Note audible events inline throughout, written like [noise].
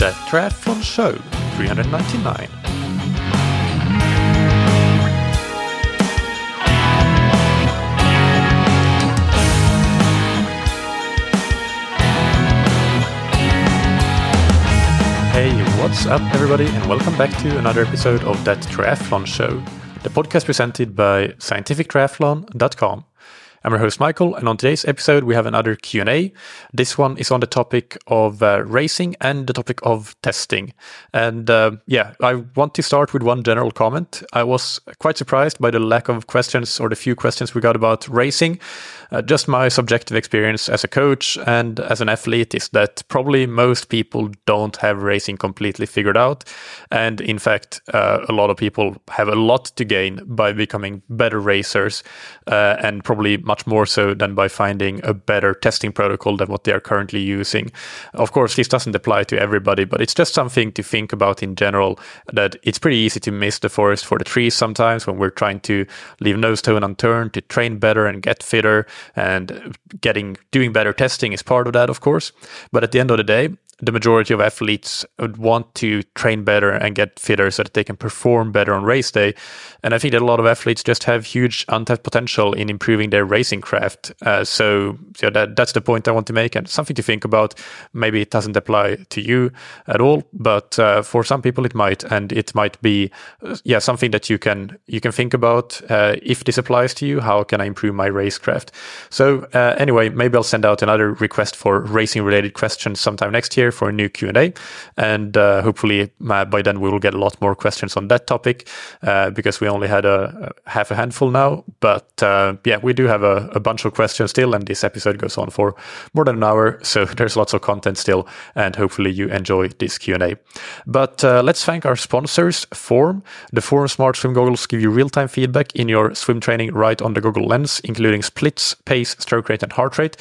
That Triathlon Show 399. Hey, what's up, everybody, and welcome back to another episode of That Triathlon Show, the podcast presented by scientifictriathlon.com. I'm your host Mikael, and on today's episode we have another Q&A. This one is on the topic of uh, racing and the topic of testing. And uh, yeah, I want to start with one general comment. I was quite surprised by the lack of questions or the few questions we got about racing. Uh, just my subjective experience as a coach and as an athlete is that probably most people don't have racing completely figured out. And in fact, uh, a lot of people have a lot to gain by becoming better racers uh, and probably much more so than by finding a better testing protocol than what they are currently using. Of course, this doesn't apply to everybody, but it's just something to think about in general that it's pretty easy to miss the forest for the trees sometimes when we're trying to leave no stone unturned to train better and get fitter and getting doing better testing is part of that of course. But at the end of the day the majority of athletes would want to train better and get fitter so that they can perform better on race day. And I think that a lot of athletes just have huge untapped potential in improving their racing craft. Uh, so, so that that's the point I want to make, and something to think about. Maybe it doesn't apply to you at all, but uh, for some people it might, and it might be, uh, yeah, something that you can you can think about. Uh, if this applies to you, how can I improve my racecraft? So uh, anyway, maybe I'll send out another request for racing related questions sometime next year for a new Q&A. And uh, hopefully by then we will get a lot more questions on that topic uh, because we only had a, a, half a handful now. But uh, yeah, we do have a, a, bunch of questions still. And this episode goes on for more than an hour. So [laughs] there's lots of content still. And hopefully you enjoy this Q&A. But uh, let's thank our sponsors, Form. The Form Smart Swim Goggles give you real-time feedback in your swim training right on the goggle lens, including splits, pace, stroke rate, and heart rate.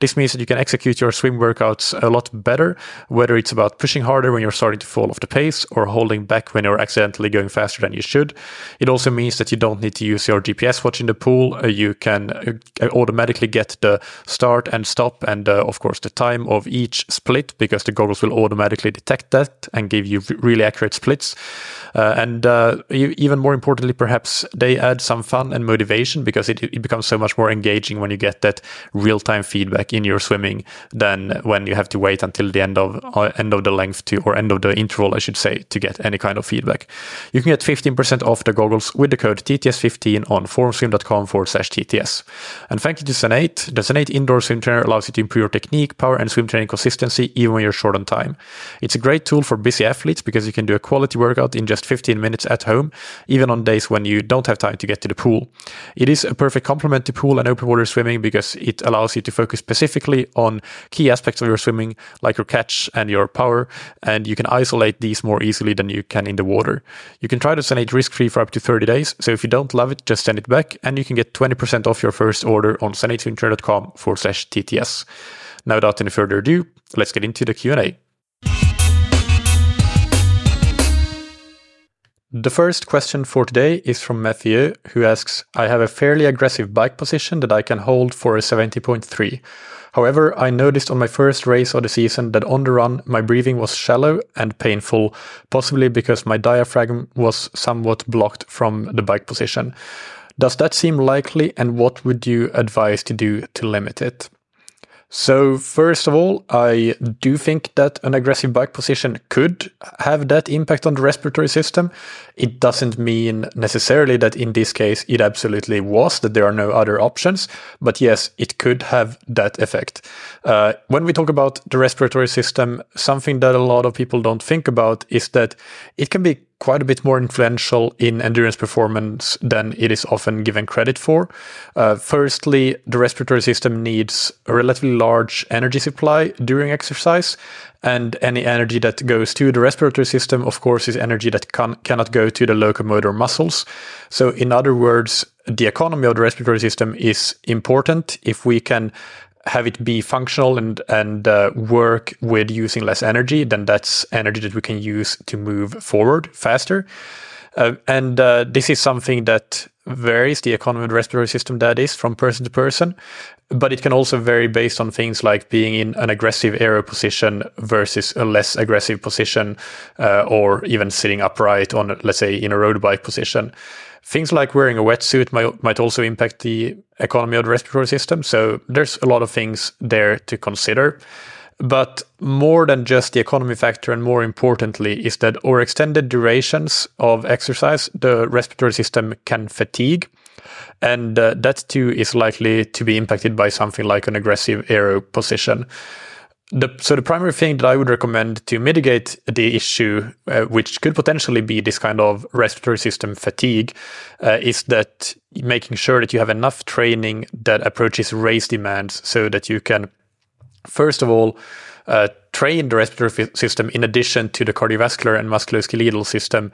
This means that you can execute your swim workouts a lot better whether it's about pushing harder when you're starting to fall off the pace or holding back when you're accidentally going faster than you should. It also means that you don't need to use your GPS watch in the pool. Uh, you can uh, automatically get the start and stop and, uh, of course, the time of each split because the goggles will automatically detect that and give you really accurate splits. Uh, and even more importantly, perhaps they add some fun and motivation because it, it becomes so much more engaging when you get that real time feedback in your swimming than when you have to wait until the end of uh, end of the length to or end of the interval, I should say, to get any kind of feedback. You can get 15% off the goggles with the code TTS15 on formswim.com forward slash TTS. And thank you to Zen8. The Zen8 indoor swim trainer allows you to improve your technique, power, and swim training consistency even when you're short on time. It's a great tool for busy athletes because you can do a quality workout in just 15 minutes at home, even on days when you don't have time to get to the pool. It is a perfect complement to pool and open water swimming because it allows you to focus specifically on key aspects of your swimming, like your catch and your power, and you can isolate these more easily than you can in the water. You can try to send it risk free for up to 30 days, so if you don't love it, just send it back, and you can get 20% off your first order on zen8swimtrainer.com forward slash TTS. Now, without any further ado, let's get into the Q&A. The first question for today is from Matthew, who asks I have a fairly aggressive bike position that I can hold for a 70.3. However, I noticed on my first race of the season that on the run my breathing was shallow and painful, possibly because my diaphragm was somewhat blocked from the bike position. Does that seem likely, and what would you advise to do to limit it? So, first of all, I do think that an aggressive bike position could have that impact on the respiratory system. It doesn't mean necessarily that in this case it absolutely was, that there are no other options. But yes, it could have that effect. Uh, when we talk about the respiratory system, something that a lot of people don't think about is that it can be quite a bit more influential in endurance performance than it is often given credit for. Uh, firstly, the respiratory system needs a relatively large energy supply during exercise, and any energy that goes to the respiratory system, of course, is energy that can, cannot go to the locomotor muscles. So, in other words, the economy of the respiratory system is important if we can have it be functional and and uh, work with using less energy, then that's energy that we can use to move forward faster. Uh, and uh, this is something that varies the economy of the respiratory system that is from person to person. but it can also vary based on things like being in an aggressive aero position versus a less aggressive position, uh, or even sitting upright on, let's say, in a road bike position. Things like wearing a wetsuit might, might also impact the economy of the respiratory system. So there's a lot of things there to consider. But more than just the economy factor, and more importantly, is that over extended durations of exercise, the respiratory system can fatigue. And uh, that too is likely to be impacted by something like an aggressive aero position. The, so the primary thing that I would recommend to mitigate the issue, uh, which could potentially be this kind of respiratory system fatigue, uh, is that making sure that you have enough training that approaches race demands so that you can, first of all, uh, train the respiratory system in addition to the cardiovascular and musculoskeletal system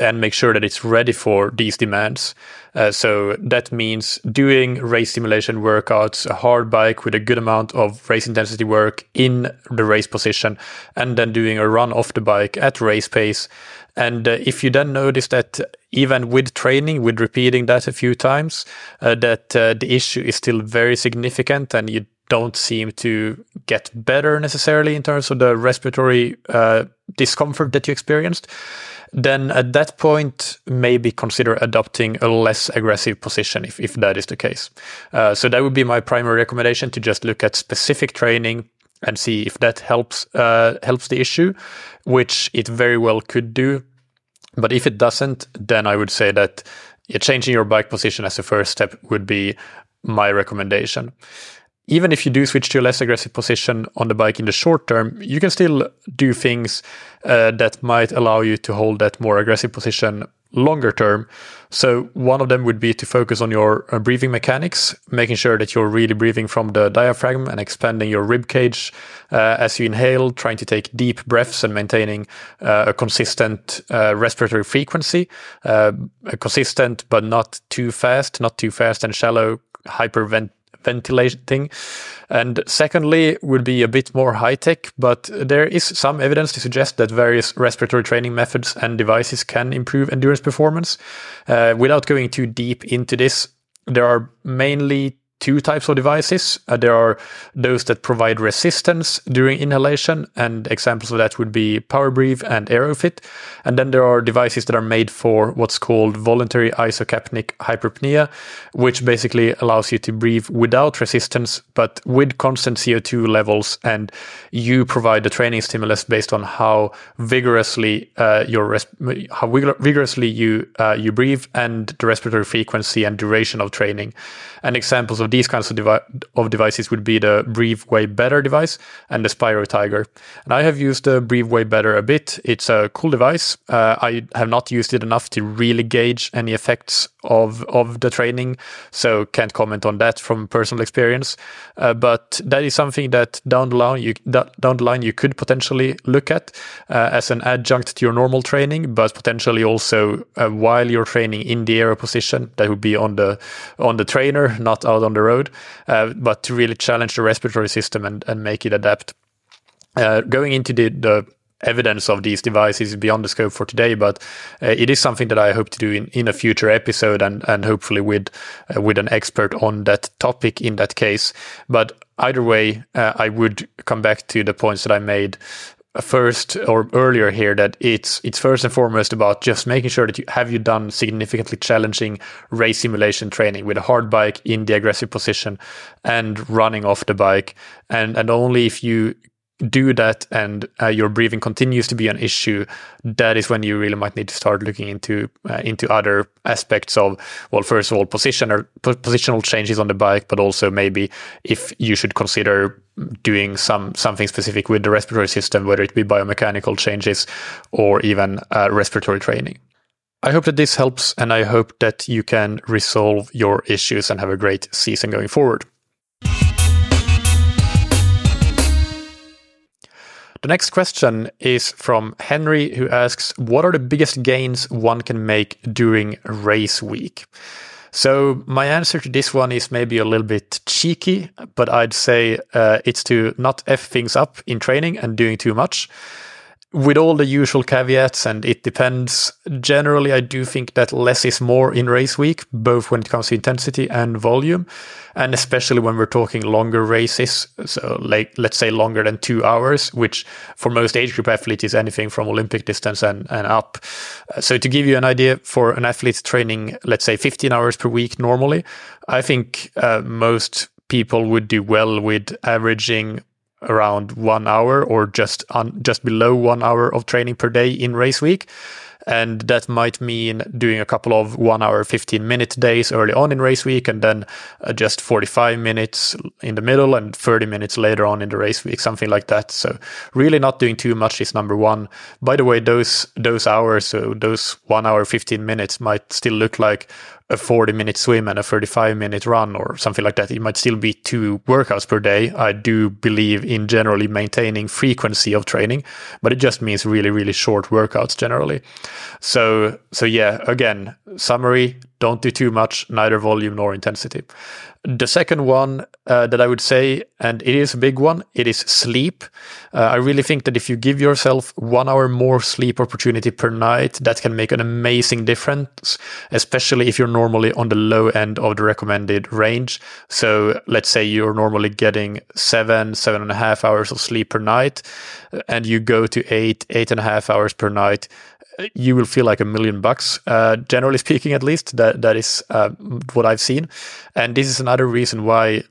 and make sure that it's ready for these demands. Uh, so that means doing race simulation workouts, a hard bike with a good amount of race intensity work in the race position, and then doing a run off the bike at race pace. And uh, if you then notice that even with training, with repeating that a few times, uh, that uh, the issue is still very significant and you don't seem to get better necessarily in terms of the respiratory uh, discomfort that you experienced, then at that point, maybe consider adopting a less aggressive position if, if that is the case. Uh, so that would be my primary recommendation to just look at specific training and see if that helps uh, helps the issue, which it very well could do. But if it doesn't, then I would say that changing your bike position as a first step would be my recommendation even if you do switch to a less aggressive position on the bike in the short term, you can still do things uh, that might allow you to hold that more aggressive position longer term. So one of them would be to focus on your uh, breathing mechanics, making sure that you're really breathing from the diaphragm and expanding your rib cage uh, as you inhale, trying to take deep breaths and maintaining uh, a consistent uh, respiratory frequency, uh, consistent but not too fast, not too fast and shallow hypervent ventilating. And secondly, would be a bit more high tech, but there is some evidence to suggest that various respiratory training methods and devices can improve endurance performance. Uh, without going too deep into this, there are mainly two types of devices. Uh, there are those that provide resistance during inhalation, and examples of that would be PowerBreathe and Airofit. And then there are devices that are made for what's called voluntary isocapnic hyperpnea, which basically allows you to breathe without resistance, but with constant CO2 levels. And you provide the training stimulus based on how vigorously uh, your res- how vigorously you uh, you breathe and the respiratory frequency and duration of training. And examples of these kinds of, devi- of devices would be the Breathe Way Better device and the SpiroTiger. And I have used the Breathe Way Better a bit. It's a cool device. Uh, I have not used it enough to really gauge any effects of of the training, so can't comment on that from personal experience. Uh, but that is something that down the line you down the line you could potentially look at uh, as an adjunct to your normal training, but potentially also uh, while you're training in the aero position, that would be on the on the trainer, not out on the road, uh, but to really challenge the respiratory system and, and make it adapt. Uh, going into the, the evidence of these devices is beyond the scope for today, but uh, it is something that I hope to do in, in a future episode and, and hopefully with uh, with an expert on that topic in that case. But either way, uh, I would come back to the points that I made first or earlier here that it's it's first and foremost about just making sure that you have you done significantly challenging race simulation training with a hard bike in the aggressive position and running off the bike. And and only if you do that and uh, your breathing continues to be an issue that is when you really might need to start looking into uh, into other aspects of well first of all position or positional changes on the bike but also maybe if you should consider doing some something specific with the respiratory system whether it be biomechanical changes or even uh, respiratory training I hope that this helps and I hope that you can resolve your issues and have a great season going forward. The next question is from Henry, who asks, What are the biggest gains one can make during race week? So, my answer to this one is maybe a little bit cheeky, but I'd say uh, it's to not F things up in training and doing too much. With all the usual caveats, and it depends. Generally, I do think that less is more in race week, both when it comes to intensity and volume, and especially when we're talking longer races. So, like let's say longer than two hours, which for most age group athletes is anything from Olympic distance and, and up. So, to give you an idea, for an athlete training, let's say 15 hours per week normally, I think uh, most people would do well with averaging around one hour or just on just below one hour of training per day in race week. And that might mean doing a couple of one hour, 15 minute days early on in race week, and then uh, just 45 minutes in the middle and 30 minutes later on in the race week, something like that. So really not doing too much is number one. By the way, those, those hours, so those one hour, 15 minutes might still look like a 40 minute swim and a 35 minute run or something like that. It might still be two workouts per day. I do believe in generally maintaining frequency of training, but it just means really, really short workouts generally. So, so yeah, again, summary, don't do too much, neither volume nor intensity. The second one uh, that I would say, and it is a big one, it is sleep. Uh, I really think that if you give yourself one hour more sleep opportunity per night, that can make an amazing difference, especially if you're normally on the low end of the recommended range. So let's say you're normally getting seven, seven and a half hours of sleep per night, and you go to eight, eight and a half hours per night you will feel like a million bucks. Uh, generally speaking, at least that that is uh, what I've seen, and this is another reason why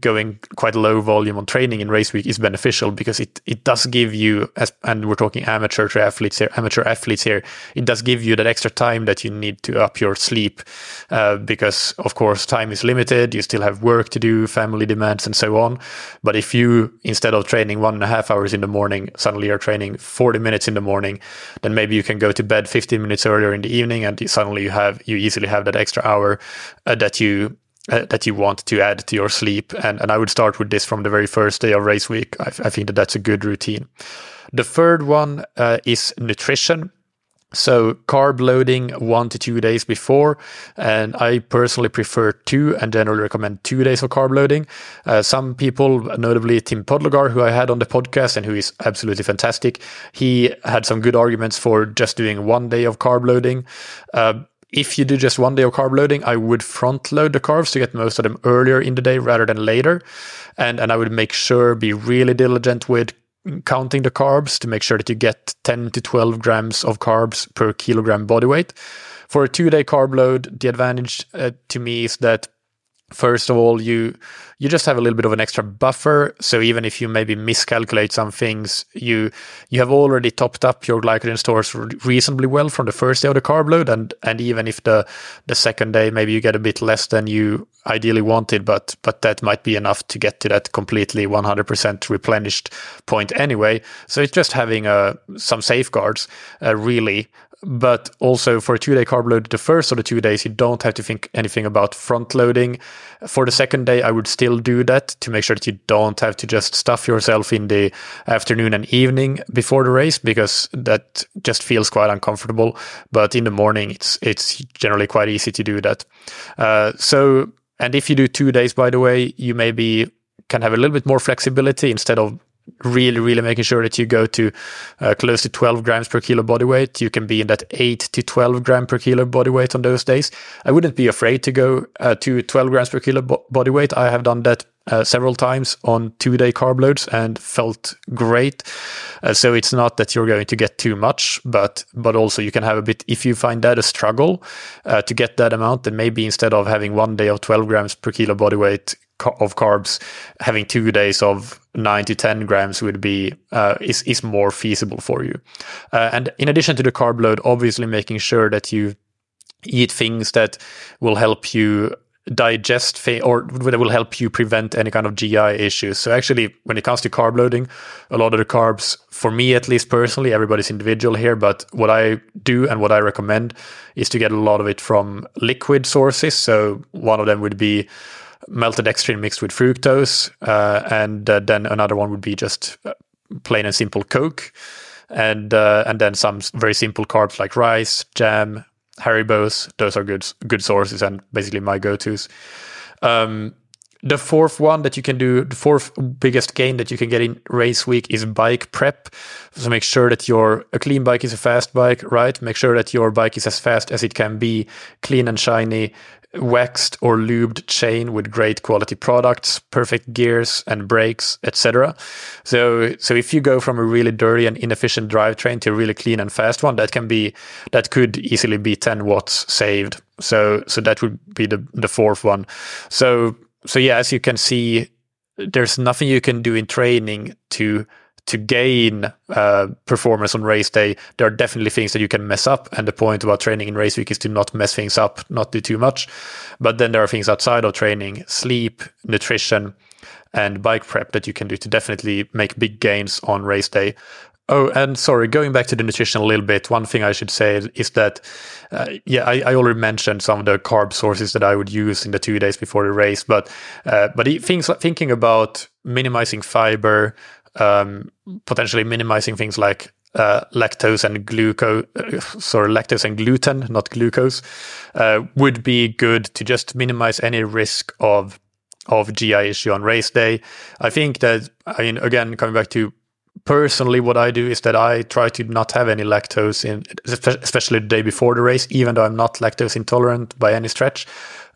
going quite low volume on training in race week is beneficial because it, it does give you as and we're talking amateur athletes here amateur athletes here it does give you that extra time that you need to up your sleep. Uh, because of course time is limited. You still have work to do family demands and so on. But if you instead of training one and a half hours in the morning suddenly you're training 40 minutes in the morning then maybe you can go to bed 15 minutes earlier in the evening and suddenly you have you easily have that extra hour uh, that you uh, that you want to add to your sleep. And, and I would start with this from the very first day of race week. I, I think that that's a good routine. The third one uh, is nutrition. So carb loading one to two days before, and I personally prefer two and generally recommend two days of carb loading. Uh, some people, notably Tim Podlogar, who I had on the podcast and who is absolutely fantastic, he had some good arguments for just doing one day of carb loading. Uh, if you do just one day of carb loading, I would front load the carbs to get most of them earlier in the day rather than later. And, and I would make sure, be really diligent with counting the carbs to make sure that you get 10 to 12 grams of carbs per kilogram body weight. For a two day carb load, the advantage uh, to me is that first of all you you just have a little bit of an extra buffer. So even if you maybe miscalculate some things you you have already topped up your glycogen stores reasonably well from the first day of the carb load. And and even if the the second day maybe you get a bit less than you ideally wanted but but that might be enough to get to that completely 100% replenished point anyway. So it's just having uh, some safeguards uh, really but also for a two day carb load, the first or the two days, you don't have to think anything about front loading. For the second day, I would still do that to make sure that you don't have to just stuff yourself in the afternoon and evening before the race because that just feels quite uncomfortable. But in the morning, it's, it's generally quite easy to do that. Uh, so, and if you do two days, by the way, you maybe can have a little bit more flexibility instead of really, really making sure that you go to uh, close to 12 grams per kilo body weight. You can be in that 8 to 12 gram per kilo body weight on those days. I wouldn't be afraid to go uh, to 12 grams per kilo bo- body weight. I have done that uh, several times on two day carb loads and felt great. Uh, so it's not that you're going to get too much, but but also you can have a bit. If you find that a struggle uh, to get that amount, then maybe instead of having one day of 12 grams per kilo body weight, of carbs, having two days of nine to ten grams would be uh, is is more feasible for you. Uh, and in addition to the carb load, obviously making sure that you eat things that will help you digest or that will help you prevent any kind of GI issues. So actually, when it comes to carb loading, a lot of the carbs, for me at least personally, everybody's individual here, but what I do and what I recommend is to get a lot of it from liquid sources. So one of them would be maltodextrin mixed with fructose, uh, and uh, then another one would be just uh, plain and simple Coke, and and then some very simple carbs like rice, jam, Haribo's. Those are good good sources and basically my go tos. Um, the fourth one that you can do, the fourth biggest gain that you can get in race week is bike prep. So make sure that your a clean bike is a fast bike, right? Make sure that your bike is as fast as it can be, clean and shiny, waxed or lubed chain with great quality products, perfect gears and brakes, etc. So so if you go from a really dirty and inefficient drivetrain to a really clean and fast one, that can be that could easily be 10 watts saved. So so that would be the the fourth one. So so yeah, as you can see, there's nothing you can do in training to to gain uh, performance on race day. There are definitely things that you can mess up, and the point about training in race week is to not mess things up, not do too much. But then there are things outside of training, sleep, nutrition, and bike prep that you can do to definitely make big gains on race day. Oh, and sorry, going back to the nutrition a little bit, one thing I should say is that, uh, yeah, I, I, already mentioned some of the carb sources that I would use in the two days before the race, but uh, but things thinking about minimizing fiber, um, potentially minimizing things like uh, lactose and glucose, uh, sorry, lactose and gluten, not glucose, uh, would be good to just minimize any risk of of GI issue on race day. I think that I mean again coming back to personally, what I do is that I try to not have any lactose in, especially the day before the race, even though I'm not lactose intolerant by any stretch.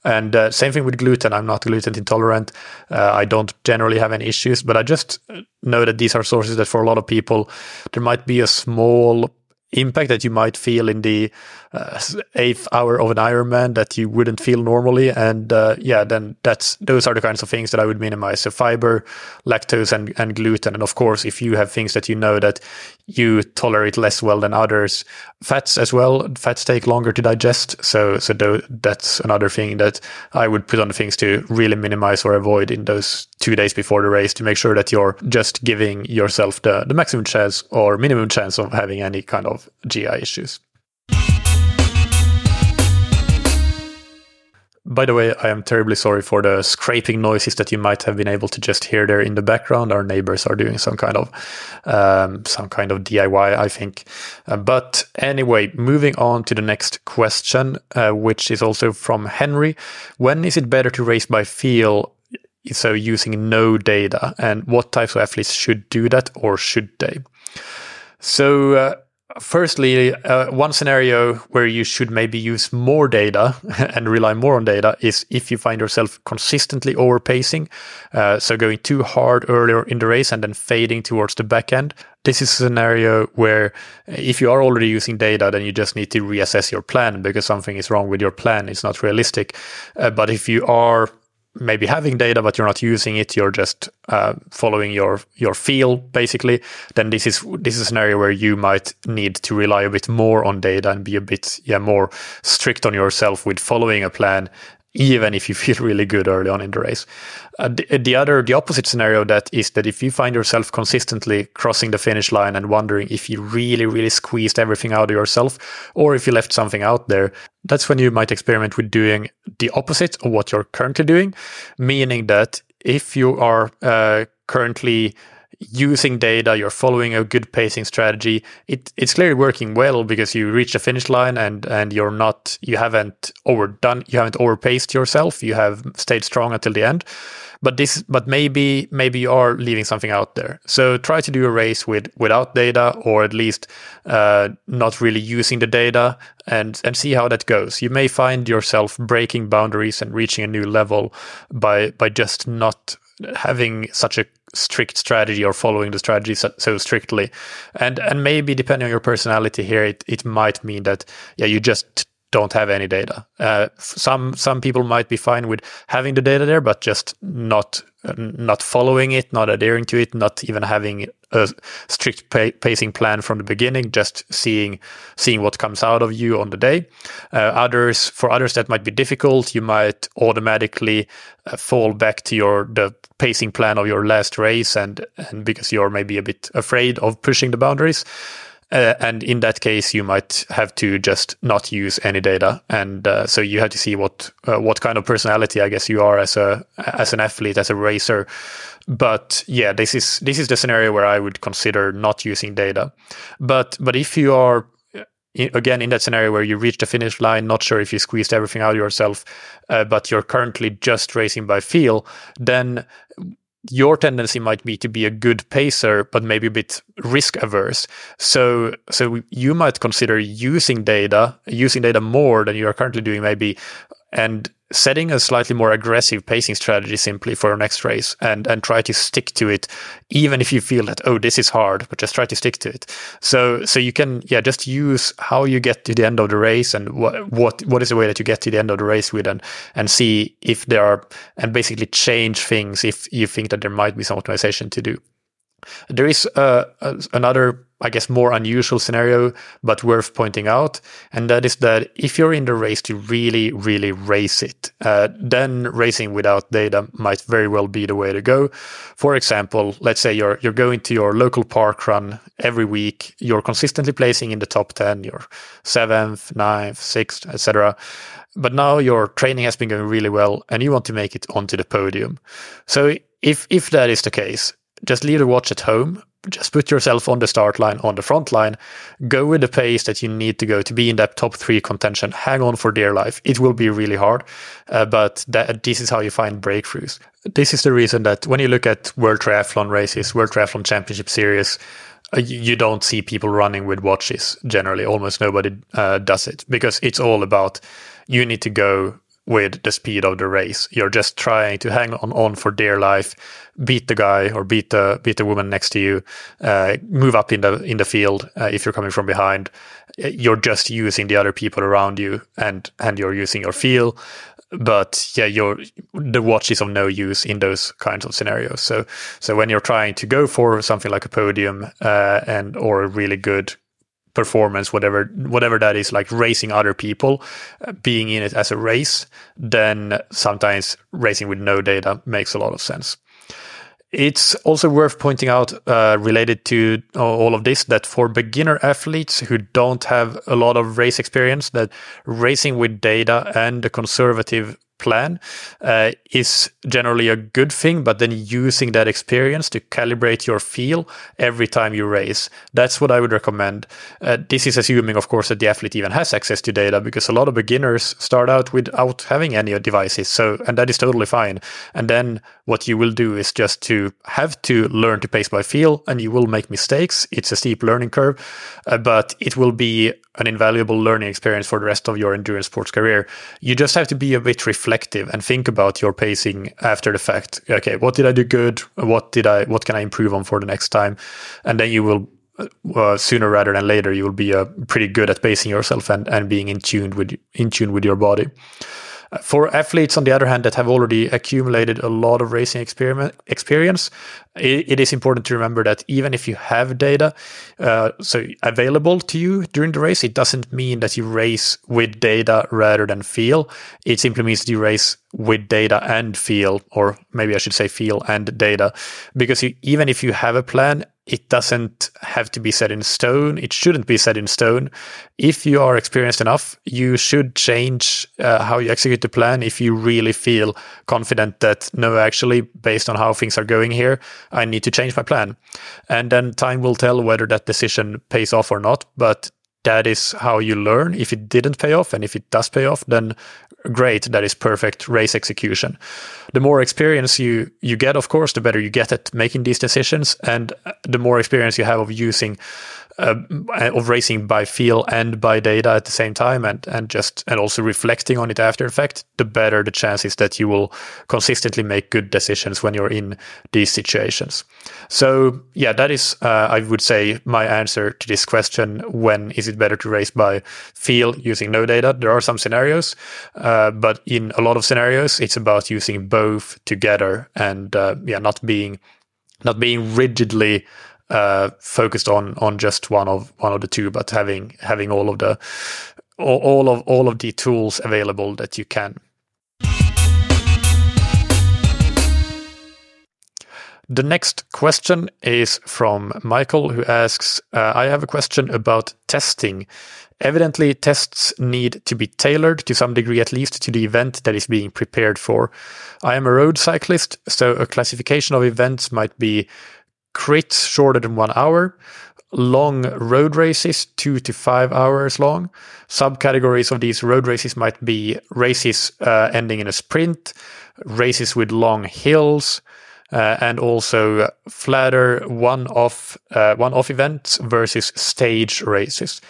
And uh, same thing with gluten. I'm not gluten intolerant. Uh, I don't generally have any issues, but I just know that these are sources that for a lot of people, there might be a small impact that you might feel in the uh, eighth hour of an Ironman that you wouldn't feel normally. And uh, yeah, then that's those are the kinds of things that I would minimize. So fiber, lactose, and, and gluten. And of course, if you have things that you know that you tolerate less well than others, fats as well. Fats take longer to digest. So so th- that's another thing that I would put on things to really minimize or avoid in those two days before the race to make sure that you're just giving yourself the, the maximum chance or minimum chance of having any kind of GI issues. By the way, I am terribly sorry for the scraping noises that you might have been able to just hear there in the background. Our neighbors are doing some kind of um, some kind of DIY, I think. Uh, but anyway, moving on to the next question, uh, which is also from Henry. When is it better to race by feel? So using no data, and what types of athletes should do that, or should they? So. Uh, firstly, uh, one scenario where you should maybe use more data [laughs] and rely more on data is if you find yourself consistently overpacing, uh, so going too hard earlier in the race and then fading towards the back end. This is a scenario where if you are already using data, then you just need to reassess your plan because something is wrong with your plan. It's not realistic. Uh, but if you are maybe having data but you're not using it you're just uh, following your your feel basically then this is this is an area where you might need to rely a bit more on data and be a bit yeah more strict on yourself with following a plan even if you [laughs] feel really good early on in the race. Uh, the, the, other, the opposite scenario that is that if you find yourself consistently crossing the finish line and wondering if you really, really squeezed everything out of yourself, or if you left something out there, that's when you might experiment with doing the opposite of what you're currently doing, meaning that if you are uh, currently using data, you're following a good pacing strategy. It, it's clearly working well because you reach the finish line and and you're not you haven't overdone you haven't overpaced yourself. You have stayed strong until the end. But this but maybe maybe you are leaving something out there. So try to do a race with without data or at least uh, not really using the data and and see how that goes. You may find yourself breaking boundaries and reaching a new level by by just not having such a strict strategy or following the strategy so, so, strictly. And and maybe depending on your personality here it, it might mean that yeah you just don't have any data. Uh, some some people might be fine with having the data there but just not not following it not adhering to it not even having a strict pacing plan from the beginning just seeing seeing what comes out of you on the day. Uh, others for others that might be difficult. You might automatically uh, fall back to your the pacing plan of your last race and and because you're maybe a bit afraid of pushing the boundaries uh, and in that case, you might have to just not use any data, and uh, so you have to see what uh, what kind of personality I guess you are as a as an athlete, as a racer. But yeah, this is this is the scenario where I would consider not using data. But but if you are again in that scenario where you reach the finish line not sure if you squeezed everything out yourself uh, but you're currently just racing by feel then your tendency might be to be a good pacer but maybe a bit risk averse. So so you might consider using data using data more than you are currently doing maybe and setting a slightly more aggressive pacing strategy simply for your next race and and try to stick to it even if you feel that oh this is hard but just try to stick to it. So so you can yeah just use how you get to the end of the race and what what what is the way that you get to the end of the race with and and see if there are and basically change things if you think that there might be some optimization to do. There is uh, another, I guess, more unusual scenario, but worth pointing out, and that is that if you're in the race to really, really race it, uh, then racing without data might very well be the way to go. For example, let's say you're you're going to your local park run every week, you're consistently placing in the top ten, you're seventh, ninth, sixth, etc. But now your training has been going really well, and you want to make it onto the podium. So if if that is the case, just leave the watch at home. Just put yourself on the start line, on the front line. Go with the pace that you need to go to be in that top three contention. Hang on for dear life. It will be really hard, uh, but that, this is how you find breakthroughs. This is the reason that when you look at World Triathlon races, World Triathlon Championship Series, uh, you don't see people running with watches generally. Almost nobody uh, does it because it's all about you need to go with the speed of the race. You're just trying to hang on, on for dear life, beat the guy or beat the beat the woman next to you, uh, move up in the in the field uh, if you're coming from behind. You're just using the other people around you, and and you're using your feel. But yeah, your the watch is of no use in those kinds of scenarios. So so when you're trying to go for something like a podium uh, and or a really good performance, whatever whatever that is, like racing other people, uh, being in it as a race, then sometimes racing with no data makes a lot of sense. It's also worth pointing out, uh, related to all of this, that for beginner athletes who don't have a lot of race experience, that racing with data and a conservative plan uh, is generally a good thing, but then using that experience to calibrate your feel every time you race. That's what I would recommend. Uh, this is assuming, of course, that the athlete even has access to data because a lot of beginners start out without having any devices. So, and that is totally fine. And then what you will do is just to have to learn to pace by feel and you will make mistakes. It's a steep learning curve, uh, but it will be an invaluable learning experience for the rest of your endurance sports career. You just have to be a bit reflective and think about your pacing after the fact. Okay, what did I do good? What did I? What can I improve on for the next time? And then you will. Uh, sooner rather than later, you will be uh, pretty good at pacing yourself and, and being in tune with in tune with your body. For athletes, on the other hand, that have already accumulated a lot of racing experience, it is important to remember that even if you have data uh, so available to you during the race, it doesn't mean that you race with data rather than feel. It simply means that you race with data and feel, or maybe I should say feel and data, because you, even if you have a plan, it doesn't have to be set in stone. It shouldn't be set in stone. If you are experienced enough, you should change uh, how you execute the plan if you really feel confident that, no, actually, based on how things are going here, I need to change my plan. And then time will tell whether that decision pays off or not. But that is how you learn. If it didn't pay off and if it does pay off, then great. That is perfect race execution. The more experience you, you get, of course, the better you get at making these decisions. And the more experience you have of using uh, of racing by feel and by data at the same time and and just and also reflecting on it after effect the better the chances that you will consistently make good decisions when you're in these situations. So yeah that is uh, i would say my answer to this question. When is it better to race by feel using no data? There are some scenarios uh, but in a lot of scenarios it's about using both together and uh, yeah not being not being rigidly uh, focused on on just one of one of the two, but having having all of the all, of all of the tools available that you can. The next question is from Michael, who asks uh, I have a question about testing. Evidently, tests need to be tailored to some degree, at least to the event that is being prepared for. I am a road cyclist, so a classification of events might be crits shorter than one hour, long road races, two to five hours long. Subcategories of these road races might be races uh, ending in a sprint, races with long hills, uh, and also flatter one-off uh, one-off events versus stage races.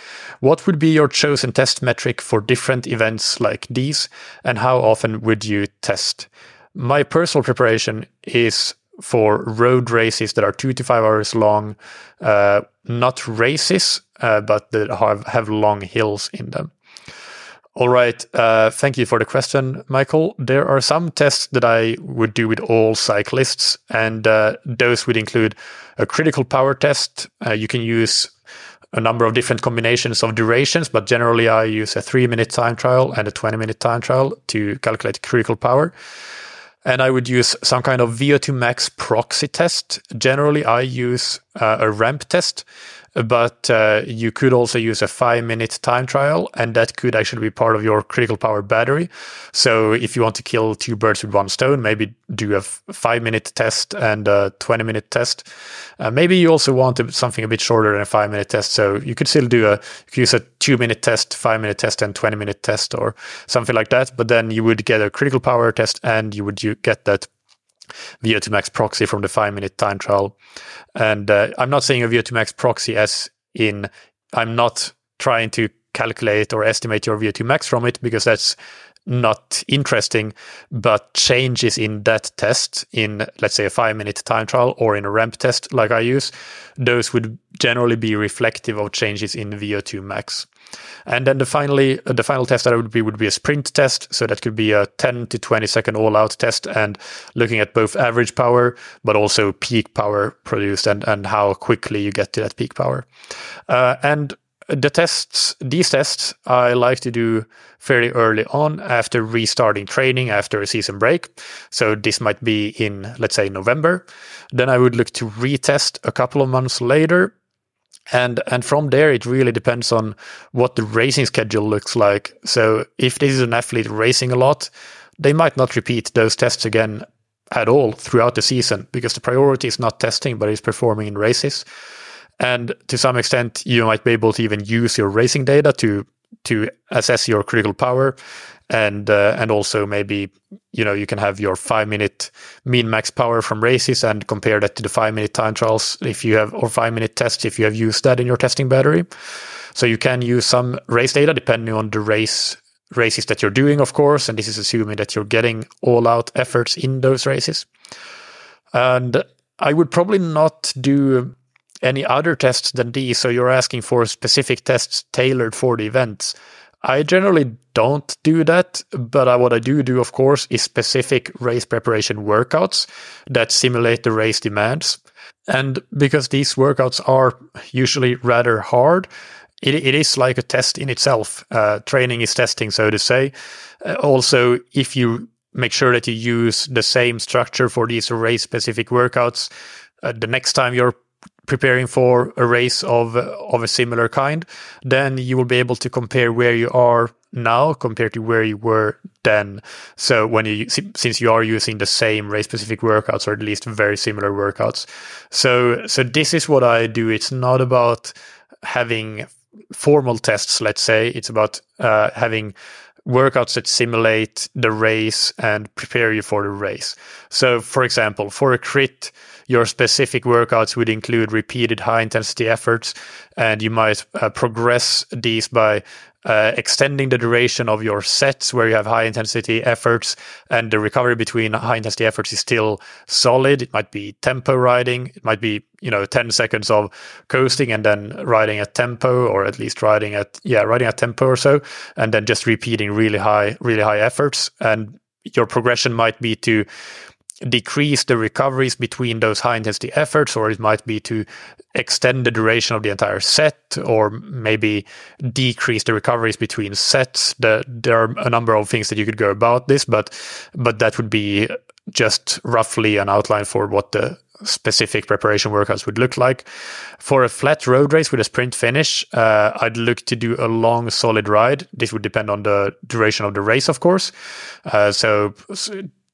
What would be your chosen test metric for different events like these, and how often would you test? My personal preparation is for road races that are two to five hours long, uh, not races, uh, but that have, have long hills in them. All right. Uh, thank you for the question, Michael. There are some tests that I would do with all cyclists, and uh, those would include a critical power test. Uh, you can use a number of different combinations of durations, but generally I use a three minute time trial and a 20 minute time trial to calculate critical power and I would use some kind of VO2 max proxy test. Generally, I use uh, a ramp test, but uh, you could also use a five minute time trial, and that could actually be part of your critical power battery. So if you want to kill two birds with one stone, maybe do a five minute test and a 20 minute test. Uh, maybe you also want something a bit shorter than a five minute test. So you could still do a, use a two minute test, five minute test, and 20 minute test or something like that. But then you would get a critical power test and you would you get that VO2 max proxy from the five minute time trial. And uh, I'm not saying a VO2 max proxy as in I'm not trying to calculate or estimate your VO2 max from it because that's not interesting, but changes in that test in, let's say, a five minute time trial or in a ramp test like I use, those would generally be reflective of changes in VO2 max. And then the finally uh, the final test that would be would be a sprint test. So that could be a 10 to 20 second all out test and looking at both average power but also peak power produced and and how quickly you get to that peak power. Uh, and the tests, these tests, I like to do fairly early on after restarting training after a season break. So this might be in, let's say, November. Then I would look to retest a couple of months later and and from there it really depends on what the racing schedule looks like. So if this is an athlete racing a lot they might not repeat those tests again at all throughout the season because the priority is not testing but is performing in races. And to some extent you might be able to even use your racing data to to assess your critical power and uh, and also maybe you know you can have your five minute mean max power from races and compare that to the five minute time trials if you have or five minute tests if you have used that in your testing battery. So you can use some race data depending on the race races that you're doing of course and this is assuming that you're getting all out efforts in those races. And i would probably not do any other tests than these. So you're asking for specific tests tailored for the events I generally don't do that, but I, what I do do, of course, is specific race preparation workouts that simulate the race demands. And because these workouts are usually rather hard, it, it is like a test in itself. Uh, training is testing, so to say. Uh, also, if you make sure that you use the same structure for these race specific workouts, uh, the next time you're preparing for a race of of a similar kind, then you will be able to compare where you are now compared to where you were then. So when you since you are using the same race specific workouts or at least very similar workouts. So so this is what I do. It's not about having formal tests, let's say. It's about uh, having workouts that simulate the race and prepare you for the race. So, for example, for a crit, your specific workouts would include repeated high intensity efforts, and you might uh, progress these by uh, extending the duration of your sets where you have high intensity efforts and the recovery between high intensity efforts is still solid. It might be tempo riding. It might be, you know, 10 seconds of coasting and then riding at tempo or at least riding at, yeah, riding at tempo or so. And then just repeating really high, really high efforts. And your progression might be to decrease the recoveries between those high intensity efforts, or it might be to extend the duration of the entire set, or maybe decrease the recoveries between sets. The, there are a number of things that you could go about this, but but that would be just roughly an outline for what the specific preparation workouts would look like. For a flat road race with a sprint finish, uh, I'd look to do a long, solid ride. This would depend on the duration of the race, of course. Uh, so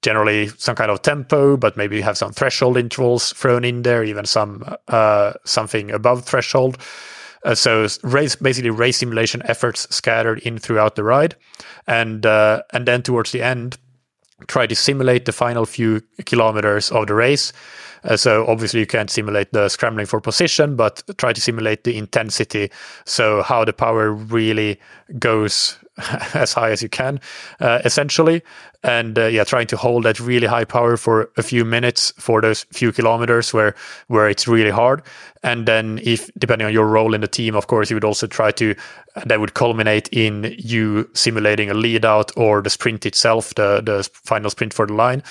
generally some kind of tempo, but maybe you have some threshold intervals thrown in there, even some uh, something above threshold. Uh, so race, basically race simulation efforts scattered in throughout the ride, and uh, and then towards the end, try to simulate the final few kilometers of the race. Uh, so obviously you can't simulate the scrambling for position, but try to simulate the intensity. So how the power really goes [laughs] as high as you can, uh, essentially. And uh, yeah, trying to hold that really high power for a few minutes for those few kilometers where where it's really hard. And then, if depending on your role in the team, of course, you would also try to that would culminate in you simulating a lead out or the sprint itself, the the final sprint for the line.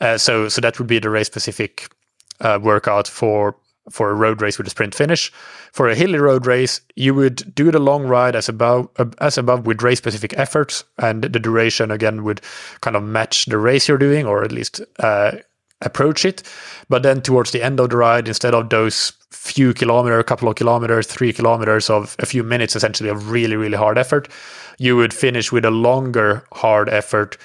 Uh, so so that would be the race specific uh, workout for for a road race with a sprint finish. For a hilly road race, you would do the long ride as above as above with race specific efforts, and the duration again would kind of match the race you're doing, or at least uh, approach it. But then towards the end of the ride, instead of those few kilometers, a couple of kilometers, three kilometers of a few minutes, essentially of really really hard effort, you would finish with a longer hard effort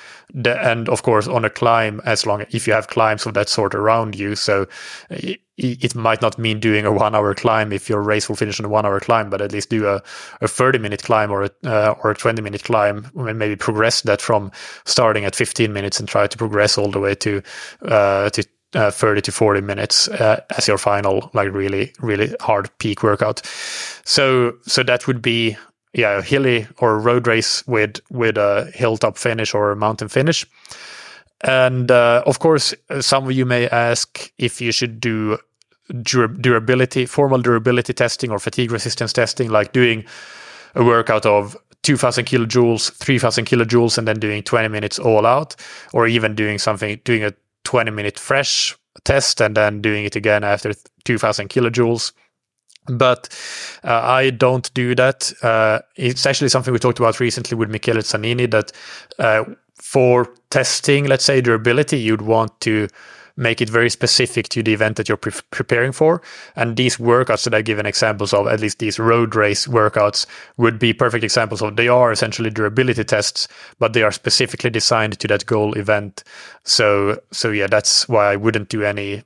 and of course on a climb as long if you have climbs of that sort around you. So it, it might not mean doing a one hour climb if your race will finish on a one hour climb but at least do a, a 30 minute climb or a, uh, or a 20 minute climb and maybe progress that from starting at 15 minutes and try to progress all the way to uh, to uh, 30 to 40 minutes uh, as your final like really really hard peak workout. So so that would be yeah, hilly or road race with with a hilltop finish or a mountain finish. And uh, of course, some of you may ask if you should do dur- durability, formal durability testing or fatigue resistance testing, like doing a workout of 2000 kilojoules, 3000 kilojoules, and then doing 20 minutes all out, or even doing something, doing a 20 minute fresh test and then doing it again after 2000 kilojoules. But uh, I don't do that. Uh, it's actually something we talked about recently with Michele Zanini that uh, for testing, let's say, durability, you'd want to make it very specific to the event that you're pre- preparing for. And these workouts that I've given examples of, at least these road race workouts, would be perfect examples of. They are essentially durability tests, but they are specifically designed to that goal event. So, so yeah, that's why I wouldn't do any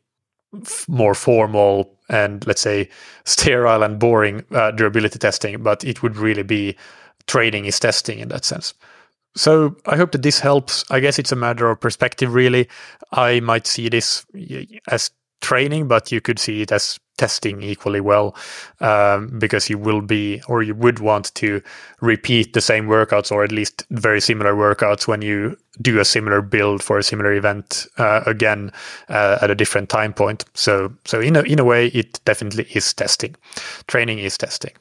f- more formal and let's say sterile and boring uh, durability testing, but it would really be training is testing in that sense. So I hope that this helps. I guess it's a matter of perspective, really. I might see this as training, but you could see it as testing equally well um, because you will be or you would want to repeat the same workouts or at least very similar workouts when you do a similar build for a similar event uh, again uh, at a different time point. So so in a, in a way it definitely is testing. Training is testing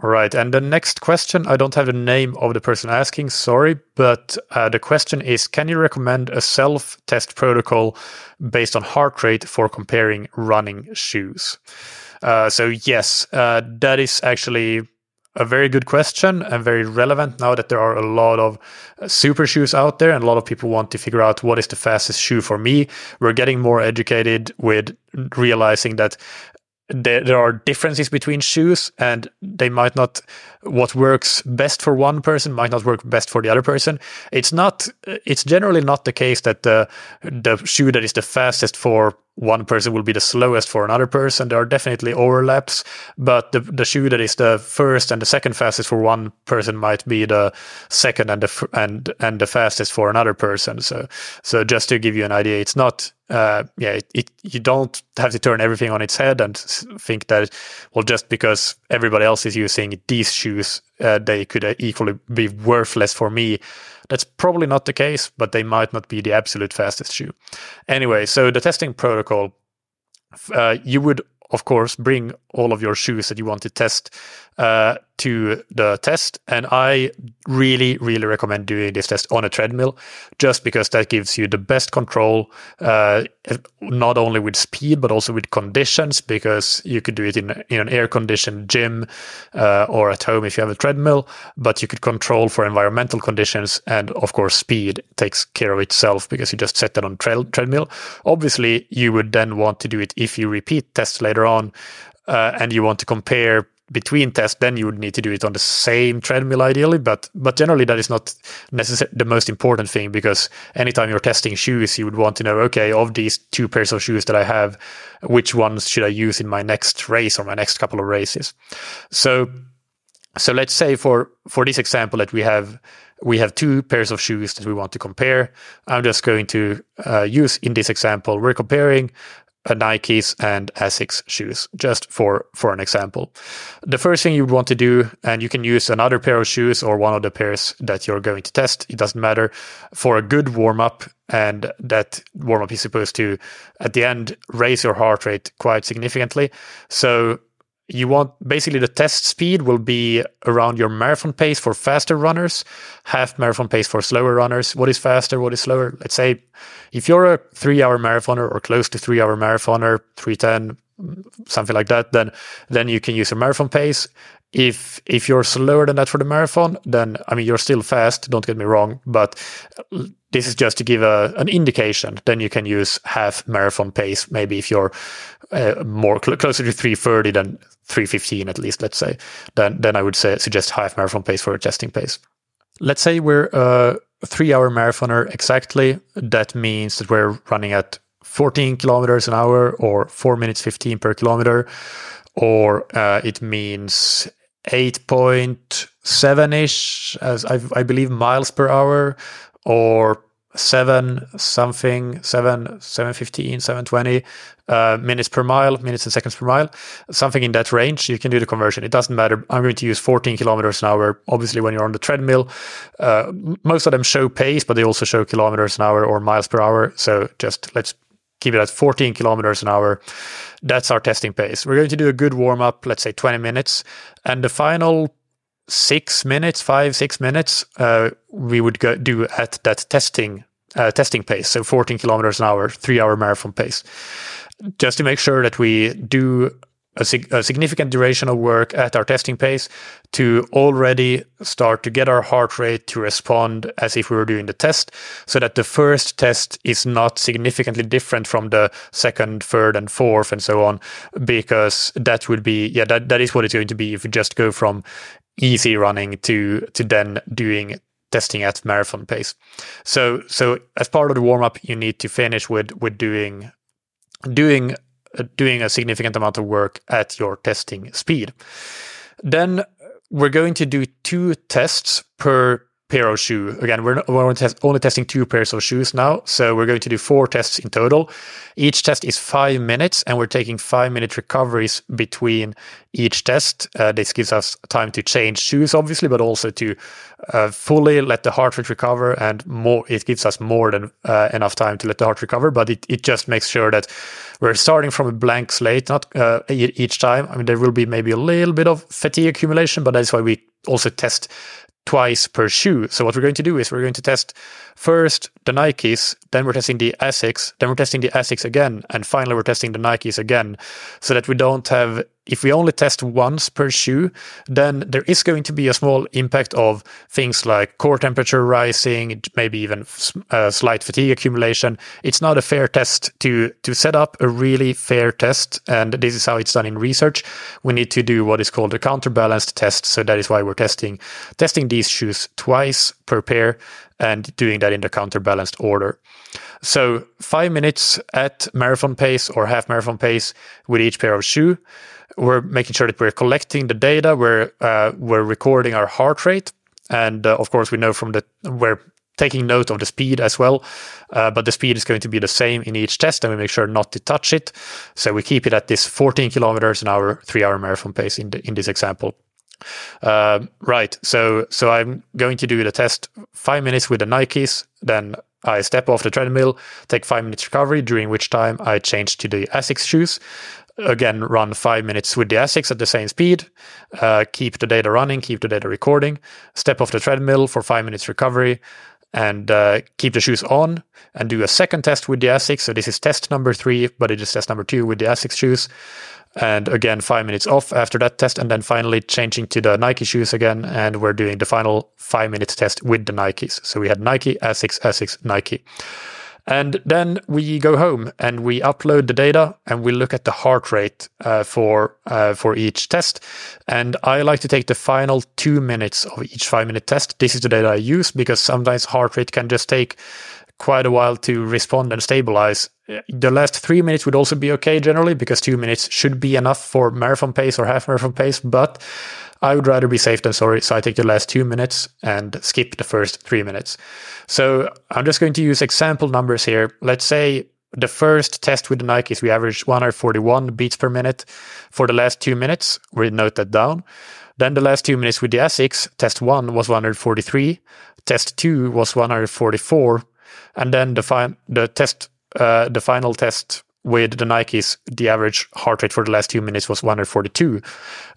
Right. And the next question, I don't have the name of the person asking, sorry, but uh, the question is Can you recommend a self test protocol based on heart rate for comparing running shoes? Uh, so, yes, uh, that is actually a very good question and very relevant now that there are a lot of uh, super shoes out there and a lot of people want to figure out what is the fastest shoe for me. We're getting more educated with realizing that there, there are differences between shoes and they might not what works best for one person might not work best for the other person. It's not it's generally not the case that the the shoe that is the fastest for one person will be the slowest for another person. There are definitely overlaps, but the, the shoe that is the first and the second fastest for one person might be the second and the and and the fastest for another person. So so just to give you an idea, it's not uh, yeah it, it, you don't have to turn everything on its head and think that well just because everybody else is using these shoes uh, they could equally be worthless for me that's probably not the case, but they might not be the absolute fastest shoe. Anyway, so the testing protocol, uh, you would of course bring all of your shoes that you want to test uh, to the test. And I really, really recommend doing this test on a treadmill just because that gives you the best control, uh, not only with speed, but also with conditions, because you could do it in, in an air conditioned gym uh, or at home if you have a treadmill, but you could control for environmental conditions. And of course, speed takes care of itself because you just set that on tre- treadmill. Obviously, you would then want to do it if you repeat tests later on uh, and you want to compare between tests, then you would need to do it on the same treadmill ideally. But but generally that is not necessarily the most important thing because anytime you're testing shoes, you would want to know, okay, of these two pairs of shoes that I have, which ones should I use in my next race or my next couple of races? So so let's say for for this example that we have we have two pairs of shoes that we want to compare. I'm just going to uh, use in this example, we're comparing Nikes and Asics shoes, just for, for an example. The first thing you would want to do, and you can use another pair of shoes or one of the pairs that you're going to test, it doesn't matter, for a good warm up. And that warm up is supposed to, at the end, raise your heart rate quite significantly. So you want basically the test speed will be around your marathon pace for faster runners, half marathon pace for slower runners. What is faster? What is slower? Let's say if you're a three hour marathoner or close to three hour marathoner, 310, something like that, then, then you can use a marathon pace. If, if you're slower than that for the marathon, then, I mean, you're still fast. Don't get me wrong, but uh, this is just to give a, an indication. Then you can use half marathon pace. Maybe if you're uh, more cl- closer to 330 than 315 at least, let's say, then then I would say suggest half marathon pace for a testing pace. Let's say we're a three hour marathoner exactly. That means that we're running at 14 kilometers an hour or four minutes 15 per kilometer, or uh, it means 8.7 ish, as I, I believe, miles per hour, or seven something, seven, seven fifteen, seven twenty uh, minutes per mile, minutes and seconds per mile, something in that range. You can do the conversion. It doesn't matter. I'm going to use 14 kilometers an hour. Obviously, when you're on the treadmill, uh, most of them show pace, but they also show kilometers an hour or miles per hour. So just let's keep it at 14 kilometers an hour. That's our testing pace. We're going to do a good warm up, let's say 20 minutes, and the final six minutes, five, six minutes, uh, we would go do at that testing uh, testing pace, so 14 kilometers an hour, three hour marathon pace, just to make sure that we do a, sig- a, significant duration of work at our testing pace to already start to get our heart rate to respond as if we were doing the test so that the first test is not significantly different from the second, third, and fourth, and so on, because that would be, yeah, that, that is what it's going to be if we just go from easy running to to then doing testing at marathon pace. So so as part of the warm up, you need to finish with with doing doing uh, doing a significant amount of work at your testing speed. Then we're going to do two tests per pair of shoe. Again, we're, we're only, testing two pairs of shoes now. So we're going to do four tests in total. Each test is five minutes, and we're taking five minute recoveries between each test. Uh, this gives us time to change shoes, obviously, but also to uh, fully let the heart rate recover. And more, it gives us more than uh, enough time to let the heart recover. But it, it just makes sure that we're starting from a blank slate, not uh, each time. I mean, there will be maybe a little bit of fatigue accumulation, but that's why we also test twice per shoe. So what we're going to do is we're going to test first the Nikes, then we're testing the Asics, then we're testing the Asics again, and finally we're testing the Nikes again, so that we don't have if we only test once per shoe, then there is going to be a small impact of things like core temperature rising, maybe even uh, slight fatigue accumulation. It's not a fair test to to set up a really fair test, and this is how it's done in research. We need to do what is called a counterbalanced test, so that is why we're testing testing these shoes twice per pair and doing that in the counterbalanced order. So five minutes at marathon pace or half marathon pace with each pair of shoe we're making sure that we're collecting the data, we're uh, we're recording our heart rate, and uh, of course we know from the we're taking note of the speed as well. Uh, but the speed is going to be the same in each test, and we make sure not to touch it. So we keep it at this 14 kilometers an hour, three-hour marathon pace in the, in this example. Uh, right. So so I'm going to do the test five minutes with the Nikes, then I step off the treadmill, take five minutes recovery, during which time I change to the Asics shoes again run five minutes with the Asics at the same speed, uh, keep the data running, keep the data recording, step off the treadmill for five minutes recovery, and uh, keep the shoes on and do a second test with the Asics. So this is test number three, but it is test number two with the Asics shoes. And again, five minutes off after that test, and then finally changing to the Nike shoes again. And we're doing the final five minutes test with the Nikes. So we had Nike, Asics, Asics, Nike. And then we go home and we upload the data and we look at the heart rate uh, for uh, for each test. And I like to take the final two minutes of each five minute test. This is the data I use because sometimes heart rate can just take quite a while to respond and stabilize. Uh, the last three minutes would also be okay generally because two minutes should be enough for marathon pace or half marathon pace. But I would rather be safe than sorry. So I take the last two minutes and skip the first three minutes. So I'm just going to use example numbers here. Let's say the first test with the Nikes, we averaged 141 beats per minute for the last two minutes. We note that down. Then the last two minutes with the Asics, test one was 143, test two was 144, and then the fi- the test uh, the final test with the Nikes, the average heart rate for the last two minutes was 142.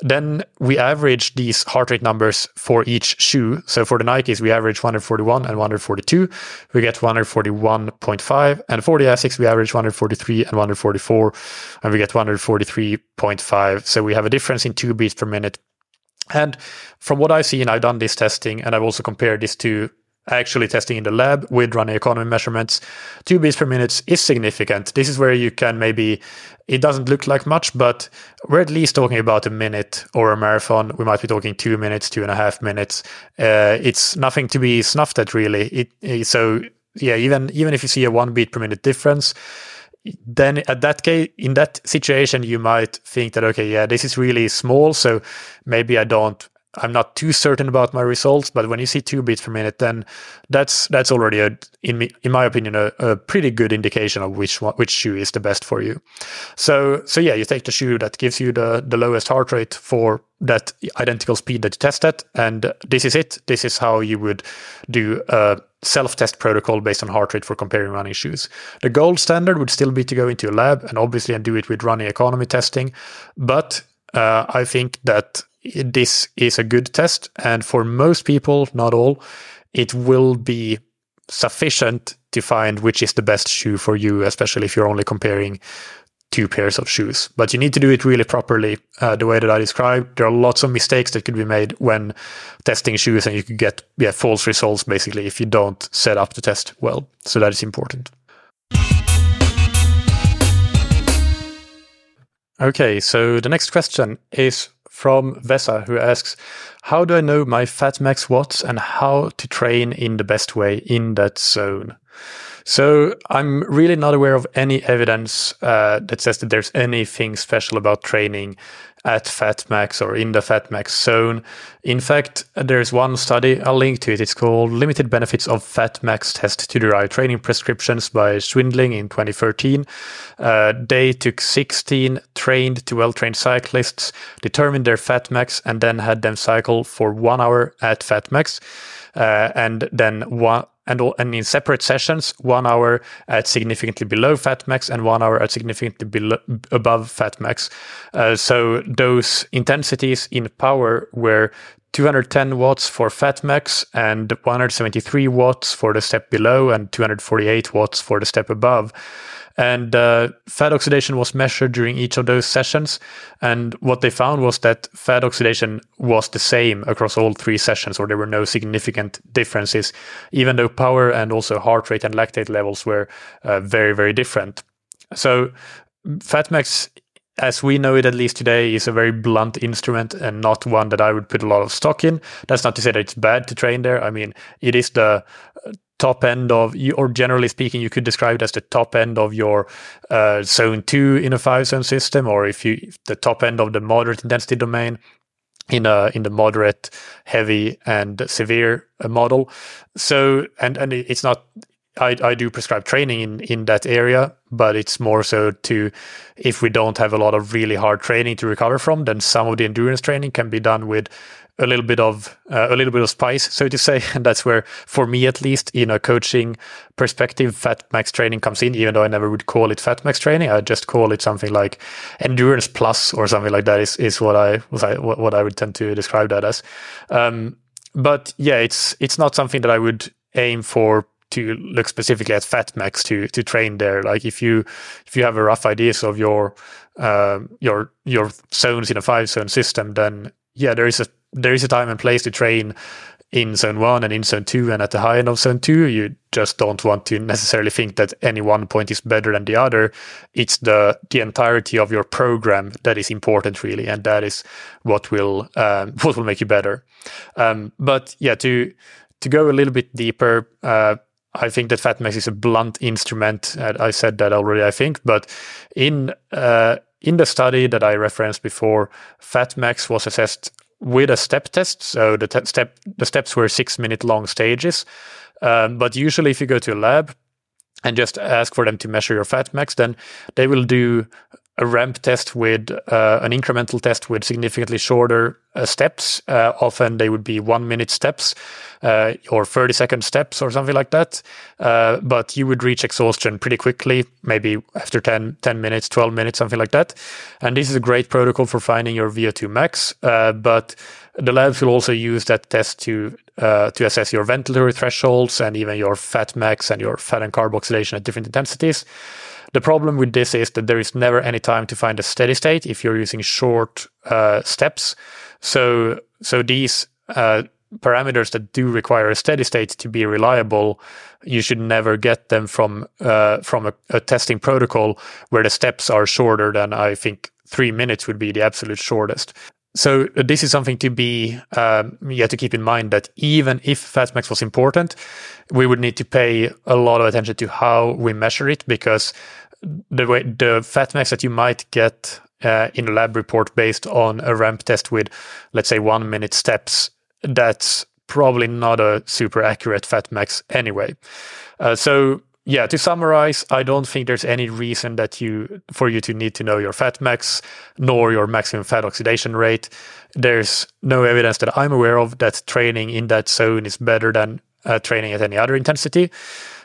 Then we average these heart rate numbers for each shoe. So for the Nikes, we average 141 and 142. We get 141.5. And for the Asics, we average 143 and 144. And we get 143.5. So we have a difference in two beats per minute. And from what I've seen, I've done this testing and I've also compared this to actually testing in the lab with running economy measurements, two beats per minute is significant. This is where you can maybe, it doesn't look like much, but we're at least talking about a minute or a marathon. We might be talking two minutes, two and a half minutes. Uh, it's nothing to be snuffed at really. It, so yeah, even, even if you see a one beat per minute difference, then at that case in that situation you might think that okay yeah this is really small so maybe i don't I'm not too certain about my results, but when you see two beats per minute, then that's that's already a, in me, in my opinion, a, a, pretty good indication of which one, which shoe is the best for you. So so yeah, you take the shoe that gives you the the lowest heart rate for that identical speed that you tested, and this is it. This is how you would do a self-test protocol based on heart rate for comparing running shoes. The gold standard would still be to go into a lab and obviously and do it with running economy testing, but uh, I think that this is a good test. And for most people, not all, it will be sufficient to find which is the best shoe for you, especially if you're only comparing two pairs of shoes. But you need to do it really properly, uh, the way that I described. There are lots of mistakes that could be made when testing shoes, and you could get yeah, false results basically if you don't set up the test well. So that is important. Okay, so the next question is from Vesa, who asks, How do I know my fat max watts and how to train in the best way in that zone? So I'm really not aware of any evidence uh, that says that there's anything special about training at FatMax or in the FatMax zone. In fact, there's one study, I'll link to it. It's called Limited Benefits of FatMax Test to Derive Training Prescriptions by Schwindling in 2013. Uh, they took 16 trained to well trained cyclists, determined their FatMax, and then had them cycle for one hour at FatMax. Uh, and then one, and, and in separate sessions, one hour at significantly below fat max and one hour at significantly below, above fat max. Uh, so those intensities in power were 210 watts for fat max and 173 watts for the step below and 248 watts for the step above. And uh, fat oxidation was measured during each of those sessions. And what they found was that fat oxidation was the same across all three sessions, or there were no significant differences, even though power and also heart rate and lactate levels were uh, very, very different. So, FatMax as we know it at least today is a very blunt instrument and not one that I would put a lot of stock in. That's not to say that it's bad to train there. I mean, it is the top end of, or generally speaking, you could describe it as the top end of your uh, zone two in a five zone system, or if you the top end of the moderate intensity domain in a in the moderate, heavy, and severe uh, model. So, and and it's not. I, I do prescribe training in, in that area, but it's more so to if we don't have a lot of really hard training to recover from, then some of the endurance training can be done with a little bit of uh, a little bit of spice, so to say, [laughs] and that's where, for me at least, in a coaching perspective, Fat Max training comes in. Even though I never would call it Fat Max training, I just call it something like Endurance Plus or something like that. Is is what I what, I would tend to describe that as. Um, but yeah, it's it's not something that I would aim for to look specifically at fat max to to train there like if you if you have a rough ideas of your uh, your your zones in a five zone system then yeah there is a there is a time and place to train in zone one and in zone two and at the high end of zone two. You just don't want to necessarily think that any one point is better than the other. It's the the entirety of your program that is important, really, and that is what will um, [laughs] what will make you better. Um, but yeah, to to go a little bit deeper. Uh, I think that FatMax is a blunt instrument. I said that already, I think, but in uh, in the study that I referenced before, FatMax was assessed with a step test. So the te- step the steps were six minute long stages. Um, but usually, if you go to a lab and just ask for them to measure your fat max, then they will do a ramp test with uh, an incremental test with significantly shorter uh, steps. Uh, often they would be one minute steps uh, or 30 second steps or something like that. Uh, but you would reach exhaustion pretty quickly, maybe after 10, 10, minutes, 12 minutes, something like that. And this is a great protocol for finding your VO2 max. Uh, but the labs will also use that test to to assess your ventilatory thresholds and even your fat max and your fat and carb oxidation at different intensities. The problem with this is that there is never any time to find a steady state if you're using short uh, steps. So, so these uh, parameters that do require a steady state to be reliable, you should never get them from uh, from a, a, testing protocol where the steps are shorter than I think three minutes would be the absolute shortest. So uh, this is something to be um, yeah to keep in mind that even if fatmax was important, we would need to pay a lot of attention to how we measure it because the way the fat max that you might get uh, in a lab report based on a ramp test with, let's say, one minute steps, that's probably not a super accurate fat max anyway. Uh, so yeah, to summarize, I don't think there's any reason that you for you to need to know your fat max nor your maximum fat oxidation rate. There's no evidence that I'm aware of that training in that zone is better than uh, training at any other intensity.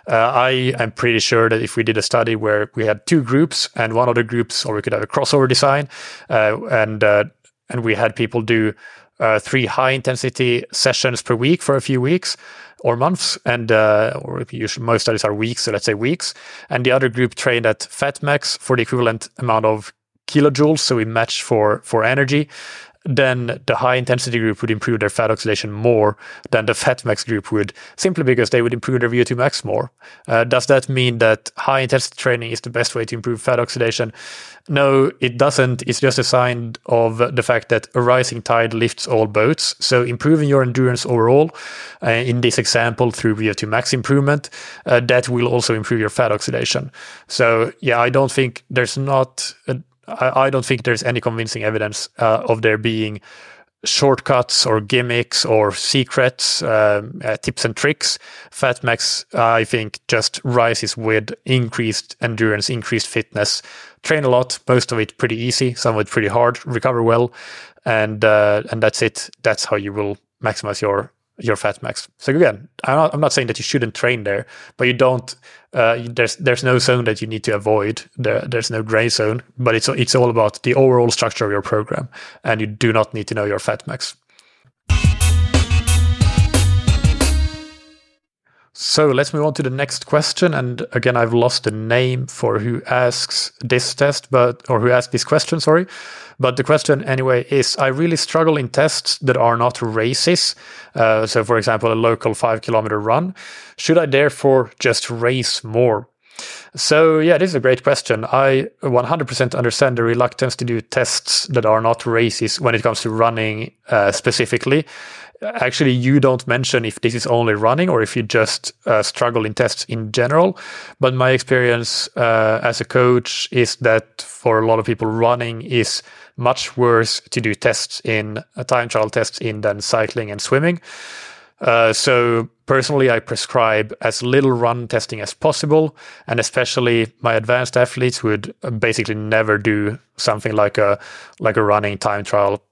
Uh, I am pretty sure that if we did a study where we had two groups and one of the groups, or we could have a crossover design, uh, and uh, and we had people do uh, three high intensity sessions per week for a few weeks or months, and uh, or usually most studies are weeks, so let's say weeks, and the other group trained at fat max for the equivalent amount of kilojoules, so we match for for energy, then the high intensity group would improve their fat oxidation more than the fat max group would, simply because they would improve their VO2 max more. Uh, does that mean that high intensity training is the best way to improve fat oxidation? No, it doesn't. It's just a sign of the fact that a rising tide lifts all boats. So improving your endurance overall, uh, in this example through VO2 max improvement, uh, that will also improve your fat oxidation. So yeah, I don't think there's not a, I, I don't think there's any convincing evidence uh, of there being shortcuts or gimmicks or secrets, um, uh, tips and tricks. Fatmax, I think, just rises with increased endurance, increased fitness. Train a lot, most of it pretty easy, some of it pretty hard. Recover well, and uh, and that's it. That's how you will maximize your your fat max. So again, I'm not, I'm not saying that you shouldn't train there, but you don't. Uh, there's there's no zone that you need to avoid. There, there's no gray zone, but it's it's all about the overall structure of your program, and you do not need to know your fat max. So let's move on to the next question. And again, I've lost the name for who asks this test, but or who asked this question. Sorry, but the question anyway is: I really struggle in tests that are not races. Uh, so, for example, a local five kilometer run. Should I therefore just race more? So, yeah, this is a great question. I 100% understand the reluctance to do tests that are not races when it comes to running uh, specifically actually you don't mention if this is only running or if you just uh, struggle in tests in general but my experience uh, as a coach is that for a lot of people running is much worse to do tests in uh, time trial tests in than cycling and swimming. Uh, so personally i prescribe as little run testing as possible and especially my advanced athletes would basically never do something like a like a running time trial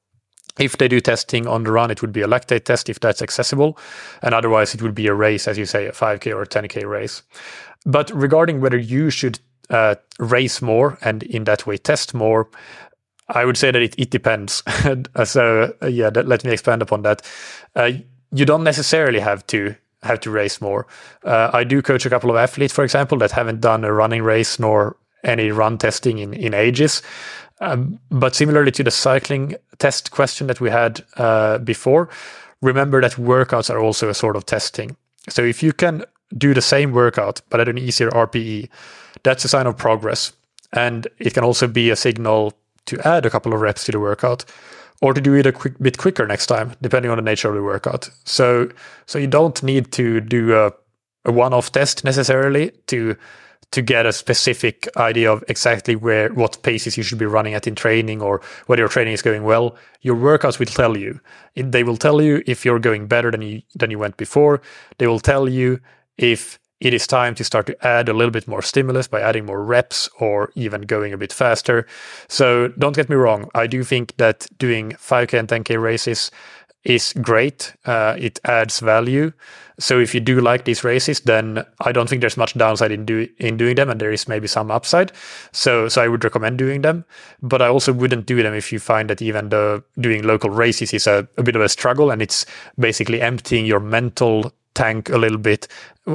if they do testing on the run, it would be a lactate test if that's accessible. And otherwise, it would be a race, as you say, a 5K or a 10K race. But regarding whether you should uh, race more and in that way test more, I would say that it, it depends. [laughs] so, uh, yeah, that, let me expand upon that. Uh, you don't necessarily have to have to race more. Uh, I do coach a couple of athletes, for example, that haven't done a running race nor any run testing in, in ages. Um, but similarly to the cycling test question that we had uh, before, remember that workouts are also a sort of testing. So if you can do the same workout but at an easier RPE, that's a sign of progress. And it can also be a signal to add a couple of reps to the workout or to do it a quick, bit quicker next time, depending on the nature of the workout. So, so you don't need to do a, a one-off test necessarily to to get a specific idea of exactly where what paces you should be running at in training or whether your training is going well. Your workouts will tell you. They will tell you if you're going better than you than you went before. They will tell you if it is time to start to add a little bit more stimulus by adding more reps or even going a bit faster. So don't get me wrong. I do think that doing 5K and 10K races is great. Uh, it adds value. So if you do like these races, then I don't think there's much downside in do in doing them, and there is maybe some upside. So so I would recommend doing them, but I also wouldn't do them if you find that even the doing local races is a, a bit of a struggle, and it's basically emptying your mental tank a little bit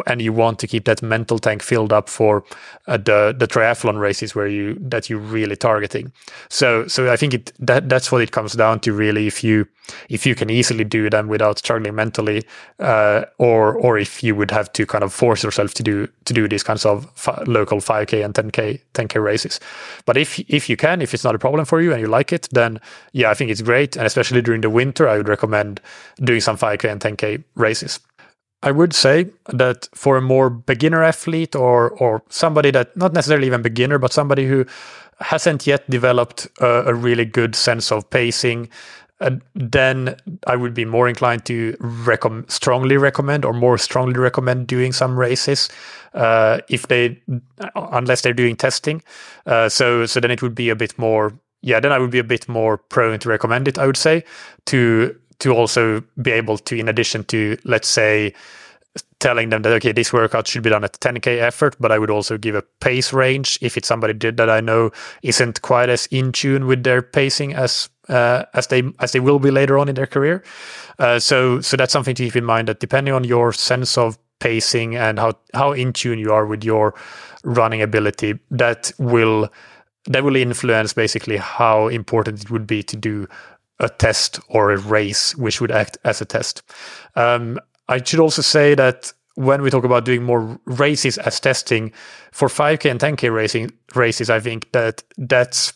and you want to keep that mental tank filled up for uh, the the triathlon races where you that you're really targeting. So so i think it that that's what it comes down to really if you if you can easily do them without struggling mentally uh, or or if you would have to kind of force yourself to do to do these kinds of fi- local 5k and 10k 10k races. But if if you can if it's not a problem for you and you like it then yeah i think it's great. And especially during the winter i would recommend doing some 5k and 10k races I would say that for a more beginner athlete or or somebody that not necessarily even beginner, but somebody who hasn't yet developed a, a really good sense of pacing, uh, then I would be more inclined to strongly recommend or more strongly recommend doing some races uh, if they, unless they're doing testing. Uh, so so then it would be a bit more. Yeah, then I would be a bit more prone to recommend it. I would say to to also be able to, in addition to, let's say, telling them that okay this workout should be done at 10k effort but i would also give a pace range if it's somebody that i know isn't quite as in tune with their pacing as uh, as they as they will be later on in their career. Uh, so so that's something to keep in mind that depending on your sense of pacing and how how in tune you are with your running ability that will that will influence basically how important it would be to do a test or a race which would act as a test. Um, I should also say that when we talk about doing more races as testing for 5k and 10k racing races, I think that that's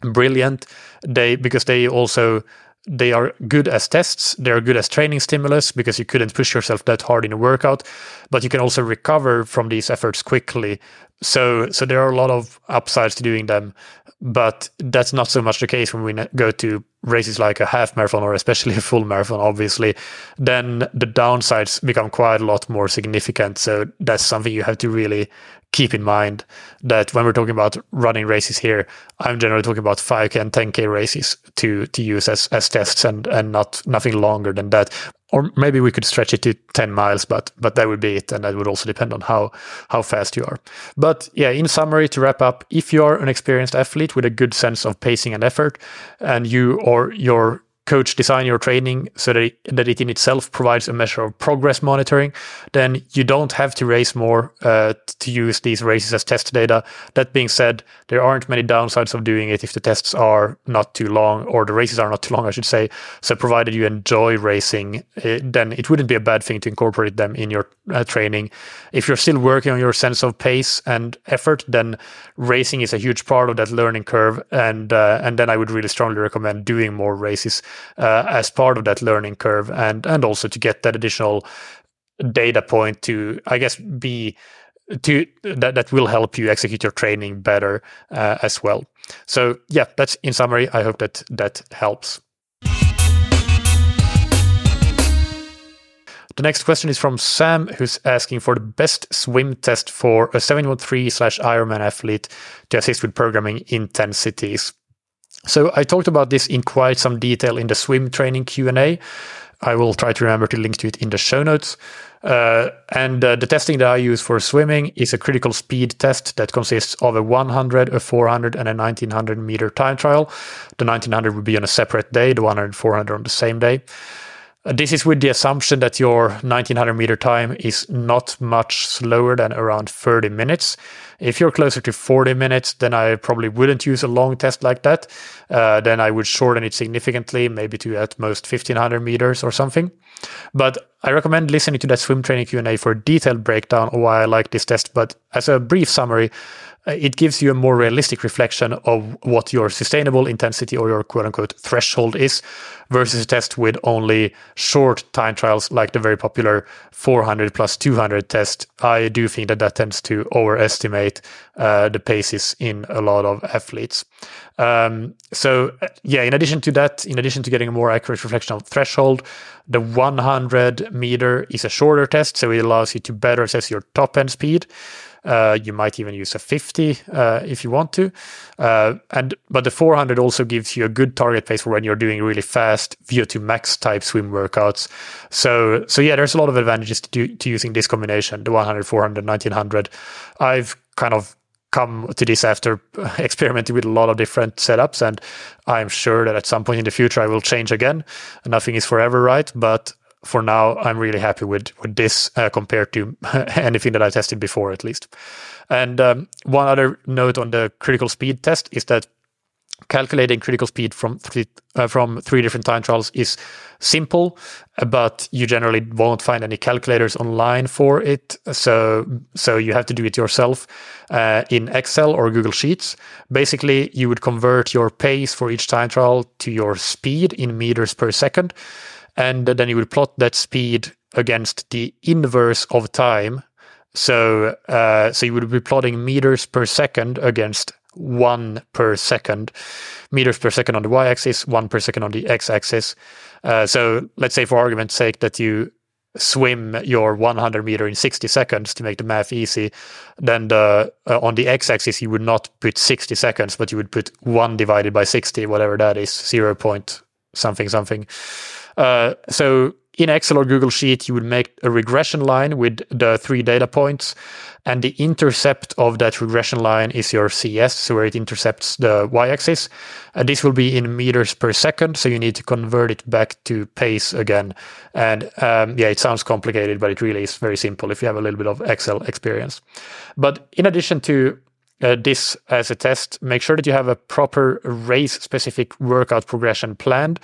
brilliant. They because they also they are good as tests. They are good as training stimulus because you couldn't push yourself that hard in a workout, but you can also recover from these efforts quickly. So, so there are a lot of upsides to doing them, but that's not so much the case when we go to races like a half marathon or especially a full marathon. Obviously, then the downsides become quite a lot more significant. So that's something you have to really keep in mind that when we're talking about running races here, I'm generally talking about 5k and 10k races to to use as as tests and and not nothing longer than that. Or maybe we could stretch it to 10 miles, but but that would be it, and that would also depend on how how fast you are. But yeah, in summary, to wrap up, if you are an experienced athlete with a good sense of pacing and effort, and you or your coach design your training so that it, that it in itself provides a measure of progress monitoring, then you don't have to race more uh, to use these races as test data. That being said, there aren't many downsides of doing it if the tests are not too long or the races are not too long, I should say. So, provided you enjoy racing, uh, then it wouldn't be a bad thing to incorporate them in your uh, training. If you're still working on your sense of pace and effort, then racing is a huge part of that learning curve, and uh, and then I would really strongly recommend doing more races uh, as part of that learning curve, and and also to get that additional data point to, I guess, be to that that will help you execute your training better uh, as well. So yeah, that's in summary. I hope that that helps. The next question is from Sam, who's asking for the best swim test for a 70.3 slash Ironman athlete to assist with programming in 10 cities. So I talked about this in quite some detail in the swim training Q&A. I will try to remember to link to it in the show notes. Uh, and uh, the testing that I use for swimming is a critical speed test that consists of a 100, a 400, and a 1900 meter time trial. The 1900 would be on a separate day, the 100 400 on the same day. Uh, this is with the assumption that your 1900 meter time is not much slower than around 30 minutes, If you're closer to 40 minutes, then I probably wouldn't use a long test like that. Uh, then I would shorten it significantly, maybe to at most 1500 meters or something. But I recommend listening to that swim training Q&A for a detailed breakdown of why I like this test. But as a brief summary, uh, it gives you a more realistic reflection of what your sustainable intensity or your quote unquote threshold is versus a test with only short time trials like the very popular 400 plus 200 test. I do think that that tends to overestimate uh, the paces in a lot of athletes. Um, so, uh, yeah, in addition to that, in addition to getting a more accurate reflection of threshold, the 100 meter is a shorter test, so it allows you to better assess your top end speed. Uh, you might even use a 50 uh, if you want to. Uh, and but the 400 also gives you a good target pace for when you're doing really fast VO2 max type swim workouts. So so yeah, there's a lot of advantages to do, to using this combination, the 100, 400, 1900. I've kind of come to this after [laughs] experimenting with a lot of different setups and i'm sure that at some point in the future i will change again nothing is forever right but for now, I'm really happy with with this uh, compared to [laughs] anything that I tested before, at least. And um, one other note on the critical speed test is that calculating critical speed from three uh, from three different time trials is simple, but you generally won't find any calculators online for it. So so you have to do it yourself uh, in Excel or Google Sheets. Basically, you would convert your pace for each time trial to your speed in meters per second and then you would plot that speed against the inverse of time. So, uh, so you would be plotting meters per second against one per second, meters per second on the y-axis, one per second on the x-axis. Uh, so, let's say for argument's sake that you swim your 100 meter in 60 seconds to make the math easy then the uh, on the x-axis you would not put 60 seconds but you would put 1 divided by 60 whatever that is 0 point something something uh, so in Excel or Google Sheet, you would make a regression line with the three data points, and the intercept of that regression line is your CS, so where it intercepts the y-axis. And this will be in meters per second, so you need to convert it back to pace again. And um, yeah, it sounds complicated, but it really is very simple if you have a little bit of Excel experience. But in addition to uh, this as a test, make sure that you have a proper race specific workout progression planned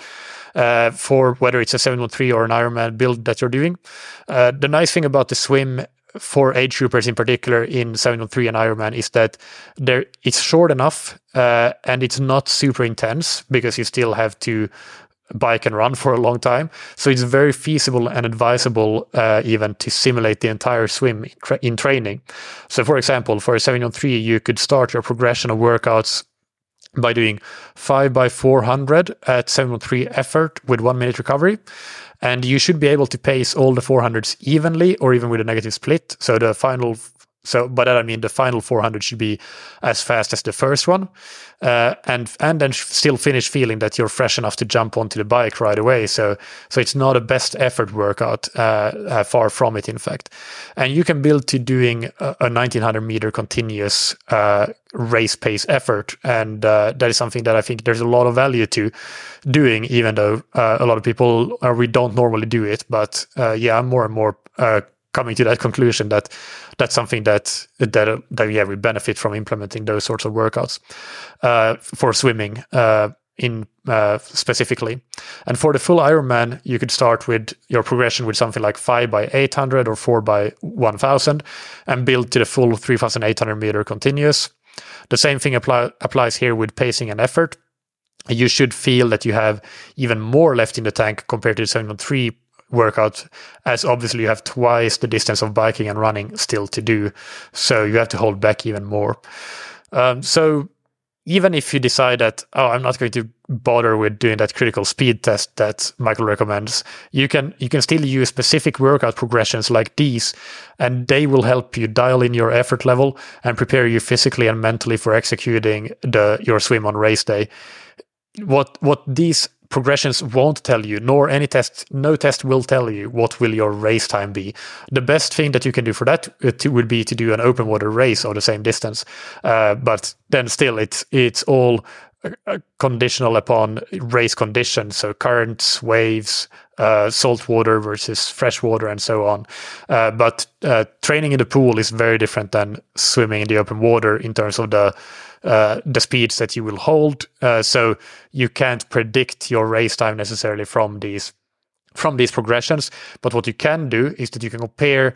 uh, for whether it's a 70.3 or an Ironman build that you're doing. Uh, the nice thing about the swim for age groupers in particular in 70.3 and Ironman is that there it's short enough uh, and it's not super intense because you still have to bike and run for a long time. So it's very feasible and advisable uh, even to simulate the entire swim in, tra- in, training. So, for example, for a 70.3, you could start your progression of workouts by doing 5 by 400 at 70.3 effort with one minute recovery. And you should be able to pace all the 400s evenly or even with a negative split. So the final so by that I mean the final 400 should be as fast as the first one, uh, and and then still finish feeling that you're fresh enough to jump onto the bike right away. So so it's not a best effort workout, uh, uh, far from it, in fact. And you can build to doing a, a 1900 meter continuous uh, race pace effort, and uh, that is something that I think there's a lot of value to doing, even though uh, a lot of people we don't normally do it. But yeah, I'm more and more coming to that conclusion that that's something that that that yeah we benefit from implementing those sorts of workouts uh, for swimming uh, in uh, specifically. And for the full Ironman, you could start with your progression with something like five by eight hundred or four by one thousand, and build to the full three thousand eight hundred meter continuous. The same thing apply, applies here with pacing and effort. You should feel that you have even more left in the tank compared to the 70.3 workout as obviously you have twice the distance of biking and running still to do. So you have to hold back even more. Um, so even if you decide that oh i'm not going to bother with doing that critical speed test that Mikael recommends you can you can still use specific workout progressions like these and they will help you dial in your effort level and prepare you physically and mentally for executing the your swim on race day. What what these progressions won't tell you, nor any test, no test will tell you what will your race time be. The best thing that you can do for that uh, would be to do an open water race or the same distance. Uh, but then still, it's it's all uh, conditional upon race conditions, so currents, waves, uh, salt water versus fresh water, and so on. Uh, but uh, training in the pool is very different than swimming in the open water in terms of the uh, the speeds that you will hold. Uh, so you can't predict your race time necessarily from these from these progressions. But what you can do is that you can compare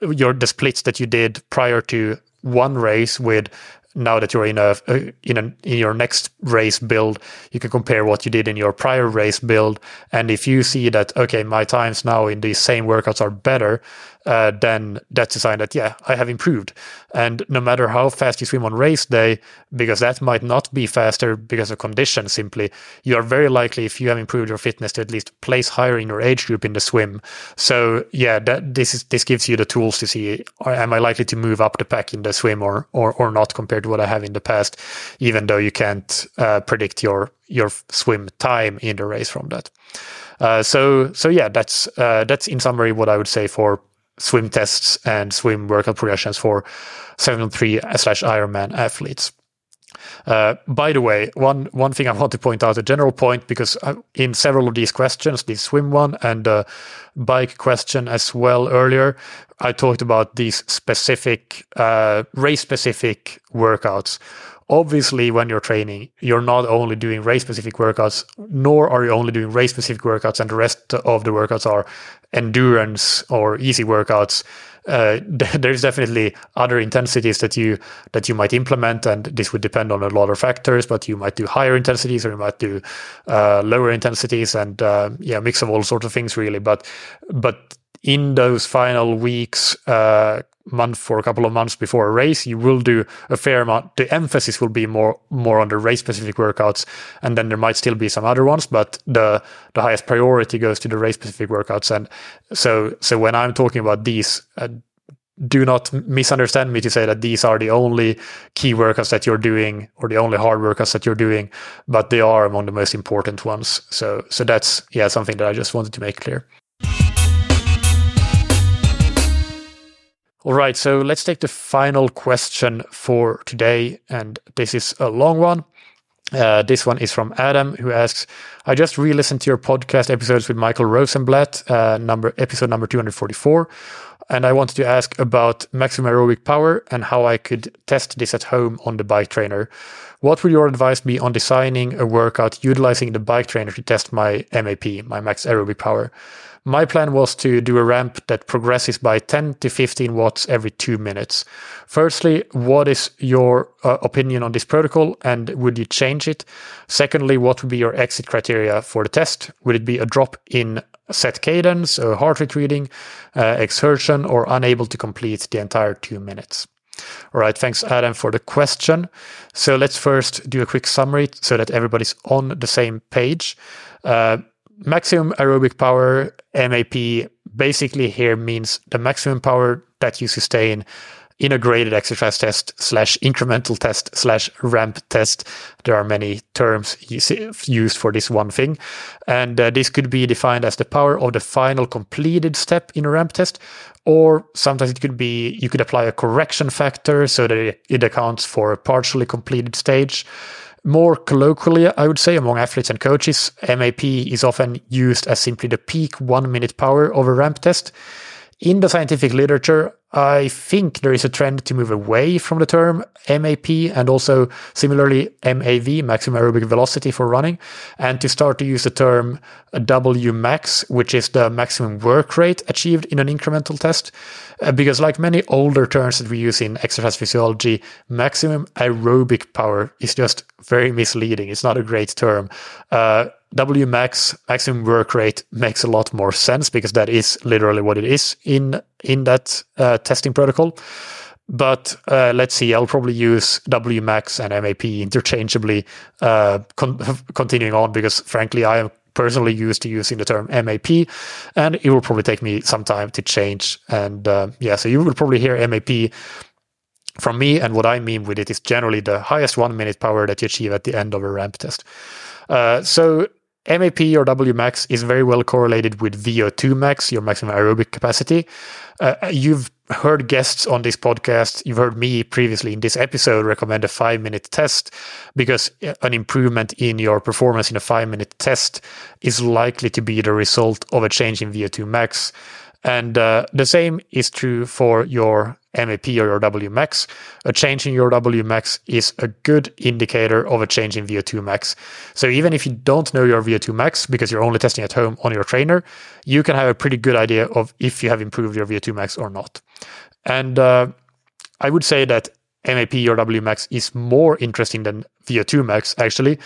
your the splits that you did prior to one race with now that you're in a in a in your next race build you can compare what you did in your prior race build and if you see that okay my times now in these same workouts are better uh, then that's a sign that yeah i have improved. And no matter how fast you swim on race day because that might not be faster because of conditions simply you are very likely if you have improved your fitness to at least place higher in your age group in the swim. So yeah that this is this gives you the tools to see am i likely to move up the pack in the swim or or, or not compared to what i have in the past even though you can't uh, predict your your swim time in the race from that. Uh, so so yeah that's uh, that's in summary what i would say for swim tests and swim workout progressions for 70.3 slash Ironman athletes. Uh, by the way, one one thing I want to point out, a general point, because uh, in several of these questions, the swim one and the bike question as well earlier, I talked about these specific uh, race specific workouts. Obviously, when you're training, you're not only doing race specific workouts, nor are you only doing race specific workouts, and the rest of the workouts are endurance or easy workouts. Uh, [laughs] there's definitely other intensities that you that you might implement, and this would depend on a lot of factors. But you might do higher intensities, or you might do uh, lower intensities, and uh, yeah, mix of all sorts of things really. But but in those final weeks, uh, month for a couple of months before a race, you will do a fair amount. The emphasis will be more more on the race specific workouts, and then there might still be some other ones, but the the highest priority goes to the race specific workouts. And so so when I'm talking about these. Uh, do not misunderstand me to say that these are the only key workouts that you're doing or the only hard workouts that you're doing, but they are among the most important ones. So, so that's yeah something that I just wanted to make clear. All right, so let's take the final question for today, and this is a long one. Uh, this one is from Adam, who asks, "I just re-listened to your podcast episodes with Michael Rosenblat, uh, number episode number 244, and I wanted to ask about maximum aerobic power and how I could test this at home on the bike trainer. What would your advice be on designing a workout utilizing the bike trainer to test my MAP, my max aerobic power?" My plan was to do a ramp that progresses by 10 to 15 watts every two minutes. Firstly, what is your uh, opinion on this protocol and would you change it? Secondly, what would be your exit criteria for the test? Would it be a drop in set cadence, a heart rate reading, uh, exertion, or unable to complete the entire two minutes? All right, thanks, Adam, for the question. So let's first do a quick summary so that everybody's on the same page. Uh, maximum aerobic power MAP basically here means the maximum power that you sustain in a graded exercise test slash incremental test slash ramp test. There are many terms used for this one thing. And uh, this could be defined as the power of the final completed step in a ramp test. Or sometimes it could be, you could apply a correction factor so that it accounts for a partially completed stage. More colloquially, I would say, among athletes and coaches, MAP is often used as simply the peak one minute power of a ramp test. In the scientific literature, I think there is a trend to move away from the term MAP and also similarly MAV, maximum aerobic velocity for running, and to start to use the term WMAX, which is the maximum work rate achieved in an incremental test. Uh, because, like many older terms that we use in exercise physiology, maximum aerobic power is just very misleading. It's not a great term. Uh, WMAX, maximum work rate, makes a lot more sense because that is literally what it is in in that uh, testing protocol. But uh, let's see, I'll probably use WMAX and MAP interchangeably, uh, con- [laughs] continuing on because frankly, I am personally used to using the term MAP, and it will probably take me some time to change. And uh, yeah, so you will probably hear MAP from me. And what I mean with it is generally the highest one minute power that you achieve at the end of a ramp test. Uh, so MAP or WMAX is very well correlated with VO2 max, your maximum aerobic capacity. Uh, you've heard guests on this podcast, you've heard me previously in this episode recommend a five minute test because an improvement in your performance in a five minute test is likely to be the result of a change in VO2 max. And uh, the same is true for your MAP or your WMAX. A change in your WMAX is a good indicator of a change in VO2 max. So even if you don't know your VO2 max because you're only testing at home on your trainer, you can have a pretty good idea of if you have improved your VO2 max or not. And uh, I would say that MAP or WMAX is more interesting than VO2 max actually,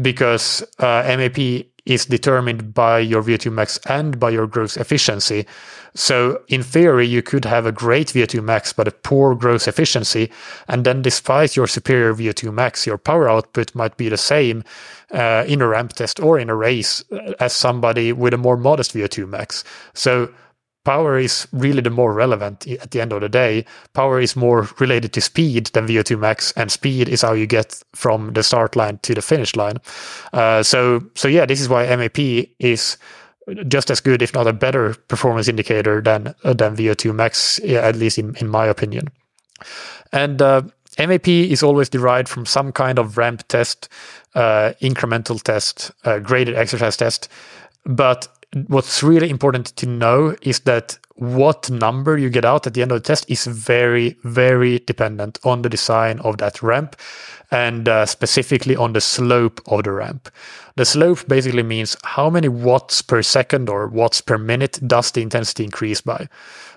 because uh, MAP is determined by your VO2 max and by your gross efficiency. So in theory, you could have a great VO2 max, but a poor gross efficiency. And then despite your superior VO2 max, your power output might be the same uh, in a ramp test or in a race as somebody with a more modest VO2 max. So power is really the more relevant at the end of the day. Power is more related to speed than VO2 max, and speed is how you get from the start line to the finish line. Uh, so, so yeah, this is why MAP is just as good, if not a better performance indicator than uh, than VO2 max, at least in, in my opinion. And uh, MAP is always derived from some kind of ramp test, uh, incremental test, uh, graded exercise test. But what's really important to know is that what number you get out at the end of the test is very, very dependent on the design of that ramp and uh, specifically on the slope of the ramp. The slope basically means how many watts per second or watts per minute does the intensity increase by.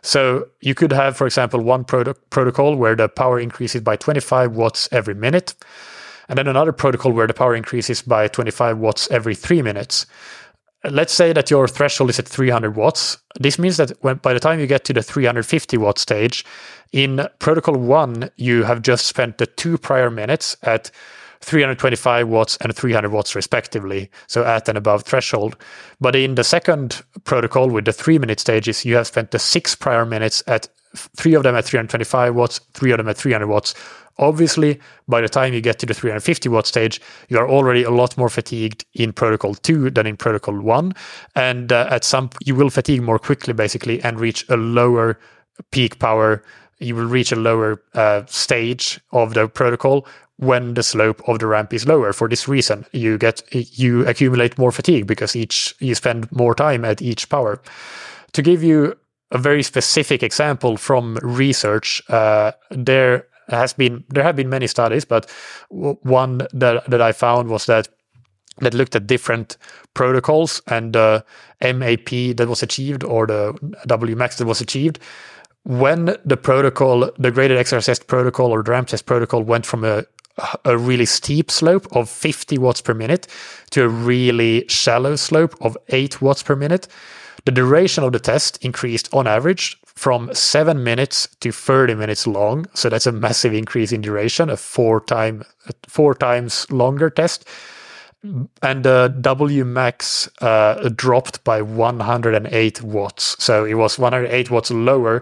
So you could have, for example, one protocol where the power increases by 25 watts every minute, and then another protocol where the power increases by 25 watts every three minutes let's say that your threshold is at 300 watts. This means that when, by the time you get to the 350 watt stage, in protocol one, you have just spent the two prior minutes at 325 watts and 300 watts respectively, so at and above threshold. But in the second protocol with the three minute stages, you have spent the six prior minutes at three of them at 325 watts, three of them at 300 watts, Obviously, by the time you get to the 350 watt stage, you are already a lot more fatigued in protocol 2 than in protocol 1. And uh, at some, you will fatigue more quickly, basically, and reach a lower peak power. You will reach a lower uh, stage of the protocol when the slope of the ramp is lower. For this reason, you get you accumulate more fatigue because each you spend more time at each power. To give you a very specific example from research, uh, there has been there have been many studies, but one that that I found was that that looked at different protocols and the uh, MAP that was achieved or the WMAX that was achieved. When the protocol, the graded exercise protocol or the ramp test protocol went from a a really steep slope of 50 watts per minute to a really shallow slope of 8 watts per minute, the duration of the test increased on average from seven minutes to 30 minutes long. So that's a massive increase in duration, a four time, four times longer test. And the WMAX uh, dropped by 108 watts. So it was 108 watts lower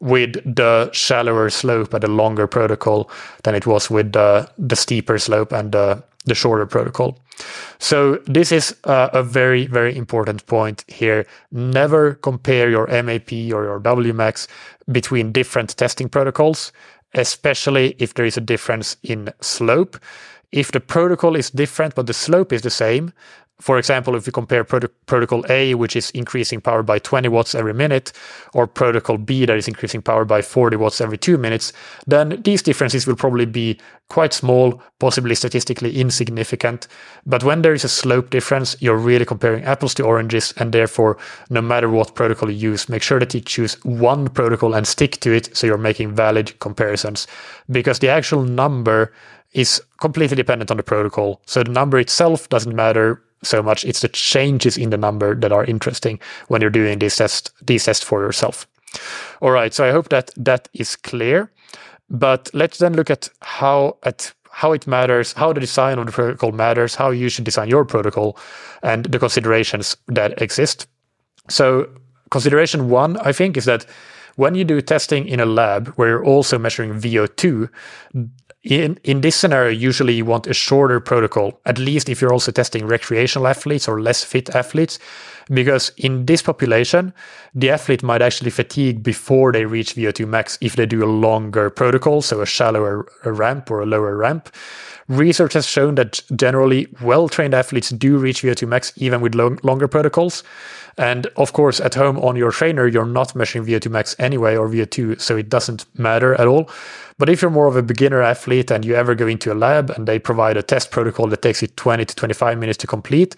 with the shallower slope and the longer protocol than it was with the, the steeper slope and the, the shorter protocol. So this is uh, a very, very important point here. Never compare your MAP or your WMAX between different testing protocols, especially if there is a difference in slope. If the protocol is different, but the slope is the same, for example, if you compare protocol A, which is increasing power by 20 watts every minute, or protocol B that is increasing power by 40 watts every two minutes, then these differences will probably be quite small, possibly statistically insignificant. But when there is a slope difference, you're really comparing apples to oranges, and therefore, no matter what protocol you use, make sure that you choose one protocol and stick to it so you're making valid comparisons. Because the actual number is completely dependent on the protocol. So the number itself doesn't matter so much. It's the changes in the number that are interesting when you're doing these tests, these tests for yourself. All right. So I hope that that is clear. But let's then look at how at how it matters, how the design of the protocol matters, how you should design your protocol, and the considerations that exist. So consideration one, I think, is that when you do testing in a lab where you're also measuring VO2, in in this scenario, usually you want a shorter protocol, at least if you're also testing recreational athletes or less fit athletes, because in this population, the athlete might actually fatigue before they reach VO2 max if they do a longer protocol, so a shallower ramp or a lower ramp. Research has shown that generally well trained athletes do reach VO2 max even with long, longer protocols. And of course, at home on your trainer, you're not measuring VO2 max anyway or VO2, so it doesn't matter at all. But if you're more of a beginner athlete and you ever go into a lab and they provide a test protocol that takes you 20 to 25 minutes to complete,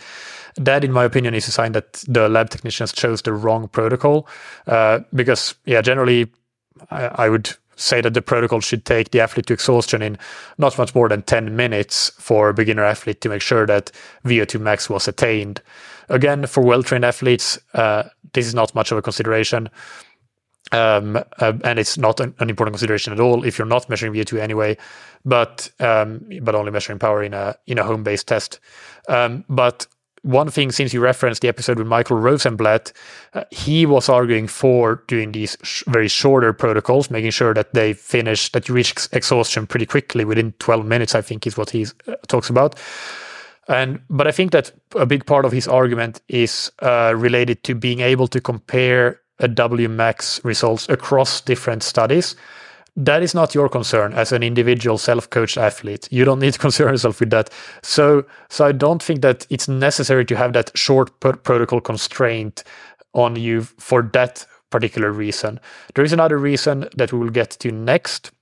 that, in my opinion, is a sign that the lab technicians chose the wrong protocol. Uh, because, yeah, generally, I, I would say that the protocol should take the athlete to exhaustion in not much more than 10 minutes for a beginner athlete to make sure that VO2 max was attained. Again, for well trained athletes, uh, this is not much of a consideration. Um, uh, and it's not an, an, important consideration at all if you're not measuring VO2 anyway, but um, but only measuring power in a in a home based test. Um, but one thing, since you referenced the episode with Michael Rosenblat, uh, he was arguing for doing these sh- very shorter protocols, making sure that they finish, that you reach ex- exhaustion pretty quickly within 12 minutes, I think is what he uh, talks about. And but I think that a big part of his argument is uh, related to being able to compare a W max results across different studies that is not your concern as an individual self-coached athlete. You don't need to [laughs] concern yourself with that. So, so I don't think that it's necessary to have that short protocol constraint on you for that particular reason. There is another reason that we will get to next,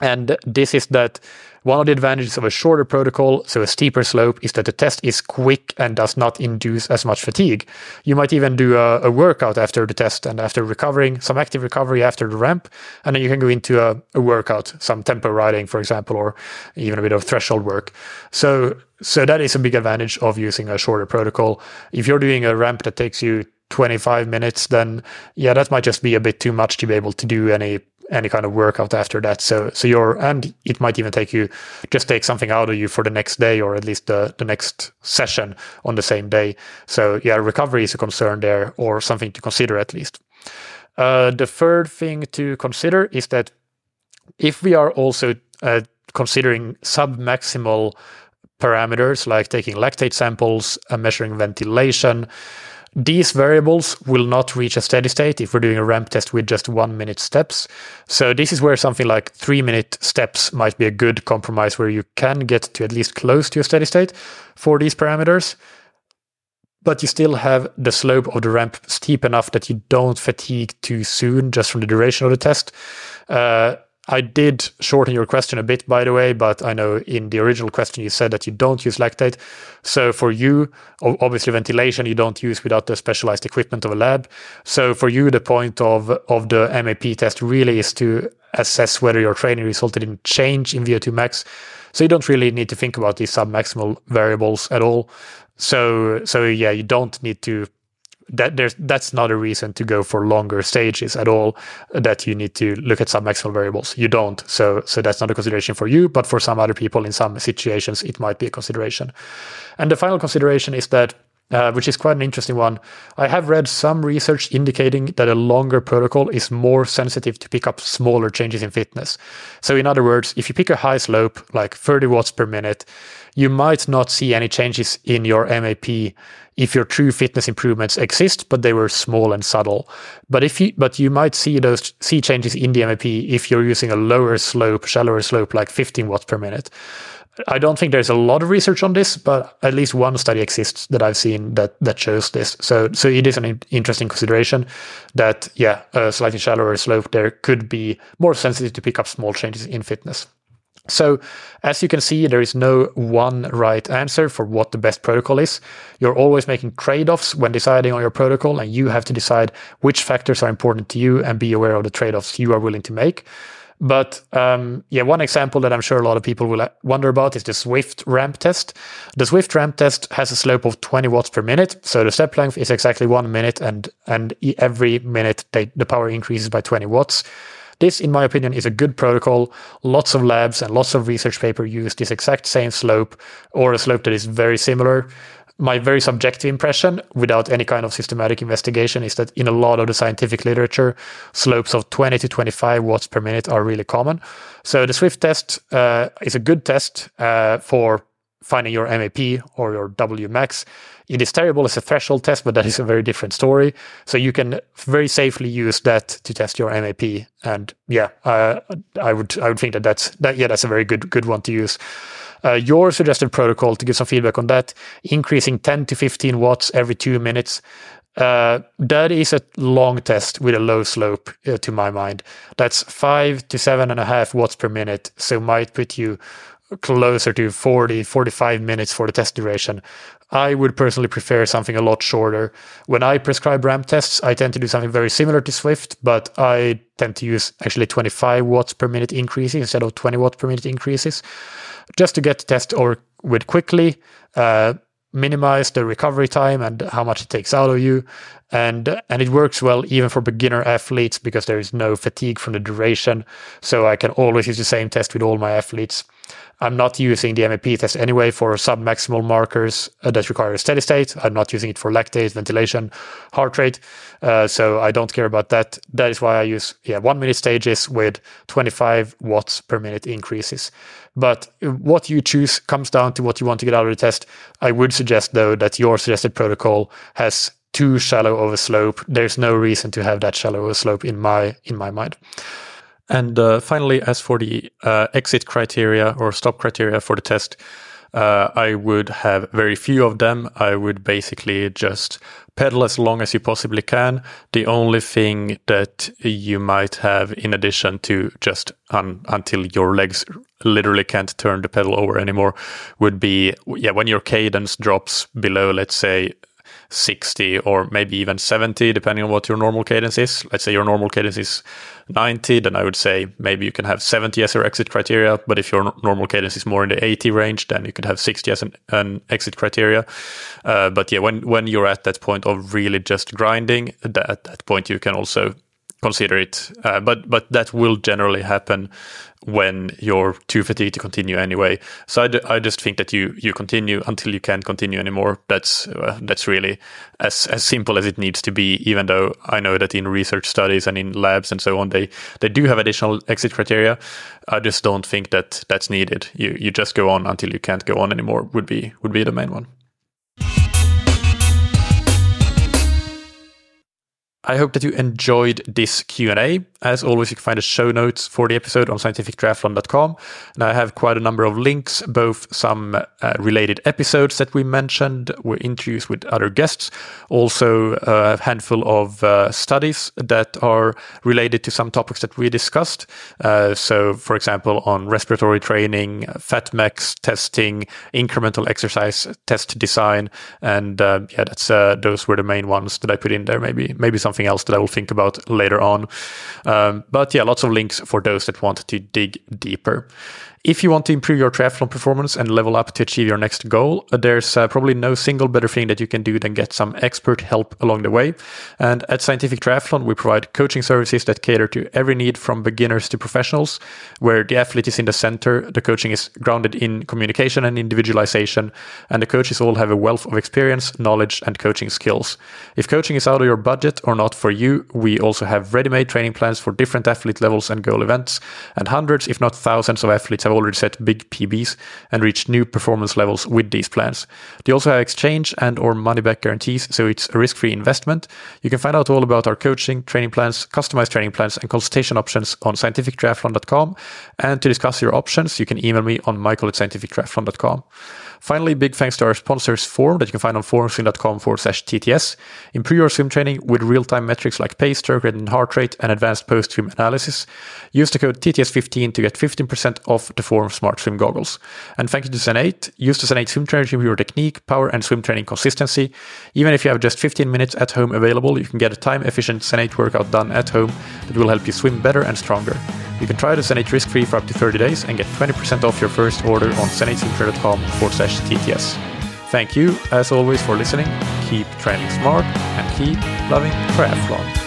and this is that one of the advantages of a shorter protocol, so a steeper slope, is that the test is quick and does not induce as much fatigue. You might even do a, a workout after the test and after recovering, some active recovery after the ramp, and then you can go into a, a workout, some tempo riding, for example, or even a bit of threshold work. So, so that is a big advantage of using a shorter protocol. If you're doing a ramp that takes you 25 minutes, then yeah, that might just be a bit too much to be able to do any any kind of workout after that. So so you're and it might even take you just take something out of you for the next day or at least the, the next session on the same day. So yeah, recovery is a concern there or something to consider at least. Uh, the third thing to consider is that if we are also uh, considering sub-maximal parameters like taking lactate samples, uh, measuring ventilation, these variables will not reach a steady state if we're doing a ramp test with just one minute steps. So this is where something like three minute steps might be a good compromise where you can get to at least close to a steady state for these parameters. But you still have the slope of the ramp steep enough that you don't fatigue too soon just from the duration of the test. Uh, I did shorten your question a bit, by the way, but I know in the original question you said that you don't use lactate. So for you, obviously ventilation you don't use without the specialized equipment of a lab. So for you, the point of of the MAP test really is to assess whether your training resulted in change in VO2 max. So you don't really need to think about these sub-maximal variables at all. So so yeah, you don't need to that there's that's not a reason to go for longer stages at all that you need to look at sub-maximal variables you don't so so that's not a consideration for you but for some other people in some situations it might be a consideration and the final consideration is that uh, which is quite an interesting one. I have read some research indicating that a longer protocol is more sensitive to pick up smaller changes in fitness. So, in other words, if you pick a high slope, like 30 watts per minute, you might not see any changes in your MAP if your true fitness improvements exist, but they were small and subtle. But if you, but you might see those see changes in the MAP if you're using a lower slope, shallower slope, like 15 watts per minute. I don't think there's a lot of research on this, but at least one study exists that I've seen that that shows this. So, so it is an interesting consideration that yeah, a slightly shallower slope there could be more sensitive to pick up small changes in fitness. So, as you can see, there is no one right answer for what the best protocol is. You're always making trade offs when deciding on your protocol, and you have to decide which factors are important to you and be aware of the trade offs you are willing to make. But um, yeah, one example that I'm sure a lot of people will wonder about is the Zwift ramp test. The Zwift ramp test has a slope of 20 watts per minute, so the step length is exactly one minute, and and every minute they, the power increases by 20 watts. This, in my opinion, is a good protocol. Lots of labs and lots of research paper use this exact same slope or a slope that is very similar. my very subjective impression without any kind of systematic investigation is that in a lot of the scientific literature, slopes of 20 to 25 watts per minute are really common. So the Zwift test uh, is a good test uh, for finding your MAP or your WMAX. It is terrible as a threshold test, but that is a very different story. So you can very safely use that to test your MAP. And yeah, uh, I would I would think that that's that yeah that's a very good good one to use. Uh, your suggested protocol to give some feedback on that, increasing 10 to 15 watts every two minutes. Uh, that is a long test with a low slope, uh, to my mind. That's five to seven and a half watts per minute. So might put you closer to 40, 45 minutes for the test duration. I would personally prefer something a lot shorter. When I prescribe ramp tests, I tend to do something very similar to Zwift, but I tend to use actually 25 watts per minute increases instead of 20 watts per minute increases just to get the test over with quickly, uh, minimize the recovery time and how much it takes out of you. And, and it works well even for beginner athletes because there is no fatigue from the duration. So I can always use the same test with all my athletes. I'm not using the MAP test anyway for sub-maximal markers uh, that require a steady state. I'm not using it for lactate, ventilation, heart rate. Uh, so I don't care about that. That is why I use yeah one minute stages with 25 watts per minute increases. But what you choose comes down to what you want to get out of the test. I would suggest though that your suggested protocol has too shallow of a slope. There's no reason to have that shallow of a slope in my in my mind. And uh, finally, as for the uh, exit criteria or stop criteria for the test, uh, I would have very few of them. I would basically just pedal as long as you possibly can. The only thing that you might have in addition to just un- until your legs literally can't turn the pedal over anymore would be yeah when your cadence drops below let's say 60 or maybe even 70, depending on what your normal cadence is. Let's say your normal cadence is 90, then I would say maybe you can have 70 as your exit criteria. But if your normal cadence is more in the 80 range, then you could have 60 as an, an exit criteria. Uh, but yeah, when, when you're at that point of really just grinding, that, at that point you can also consider it. Uh, but but that will generally happen when you're too fatigued to continue anyway. So I, d- I just think that you you continue until you can't continue anymore. That's uh, that's really as as simple as it needs to be. Even though I know that in research studies and in labs and so on, they they do have additional exit criteria. I just don't think that that's needed. You you just go on until you can't go on anymore. Would be would be the main one. I hope that you enjoyed this Q&A. As always, you can find the show notes for the episode on scientifictriathlon.com. And I have quite a number of links, both some uh, related episodes that we mentioned, were interviews with other guests, also a handful of uh, studies that are related to some topics that we discussed. Uh, so, for example, on respiratory training, FatMax testing, incremental exercise test design. And uh, yeah, that's uh, those were the main ones that I put in there. Maybe, maybe some something else that I will think about later on. Um, but yeah, lots of links for those that want to dig deeper. If you want to improve your triathlon performance and level up to achieve your next goal, uh, there's uh, probably no single better thing that you can do than get some expert help along the way. And at Scientific Triathlon, we provide coaching services that cater to every need from beginners to professionals, where the athlete is in the center, the coaching is grounded in communication and individualization, and the coaches all have a wealth of experience, knowledge, and coaching skills. If coaching is out of your budget or not for you, we also have ready made training plans for different athlete levels and goal events, and hundreds, if not thousands, of athletes have already set big PBs and reached new performance levels with these plans. They also have exchange and or money back guarantees, so it's a risk-free investment. You can find out all about our coaching, training plans, customized training plans, and consultation options on scientifictriathlon.com. And to discuss your options, you can email me on mikael at scientifictriathlon.com. Finally, big thanks to our sponsors Form that you can find on formswim.com forward slash TTS. Improve your swim training with real-time metrics like pace, stroke rate, and heart rate, and advanced post-swim analysis. Use the code TTS15 to get 15% off the Form Smart Swim goggles. And thank you to Zen8. Use the Zen8 swim trainer to improve your technique, power, and swim training consistency. Even if you have just 15 minutes at home available, you can get a time-efficient Zen8 workout done at home that will help you swim better and stronger. You can try the Zen8 risk-free for up to 30 days and get 20% off your first order on zen8swimtrainer.com forward slash TTS. Thank you, as always, for listening. Keep training smart and keep loving triathlon.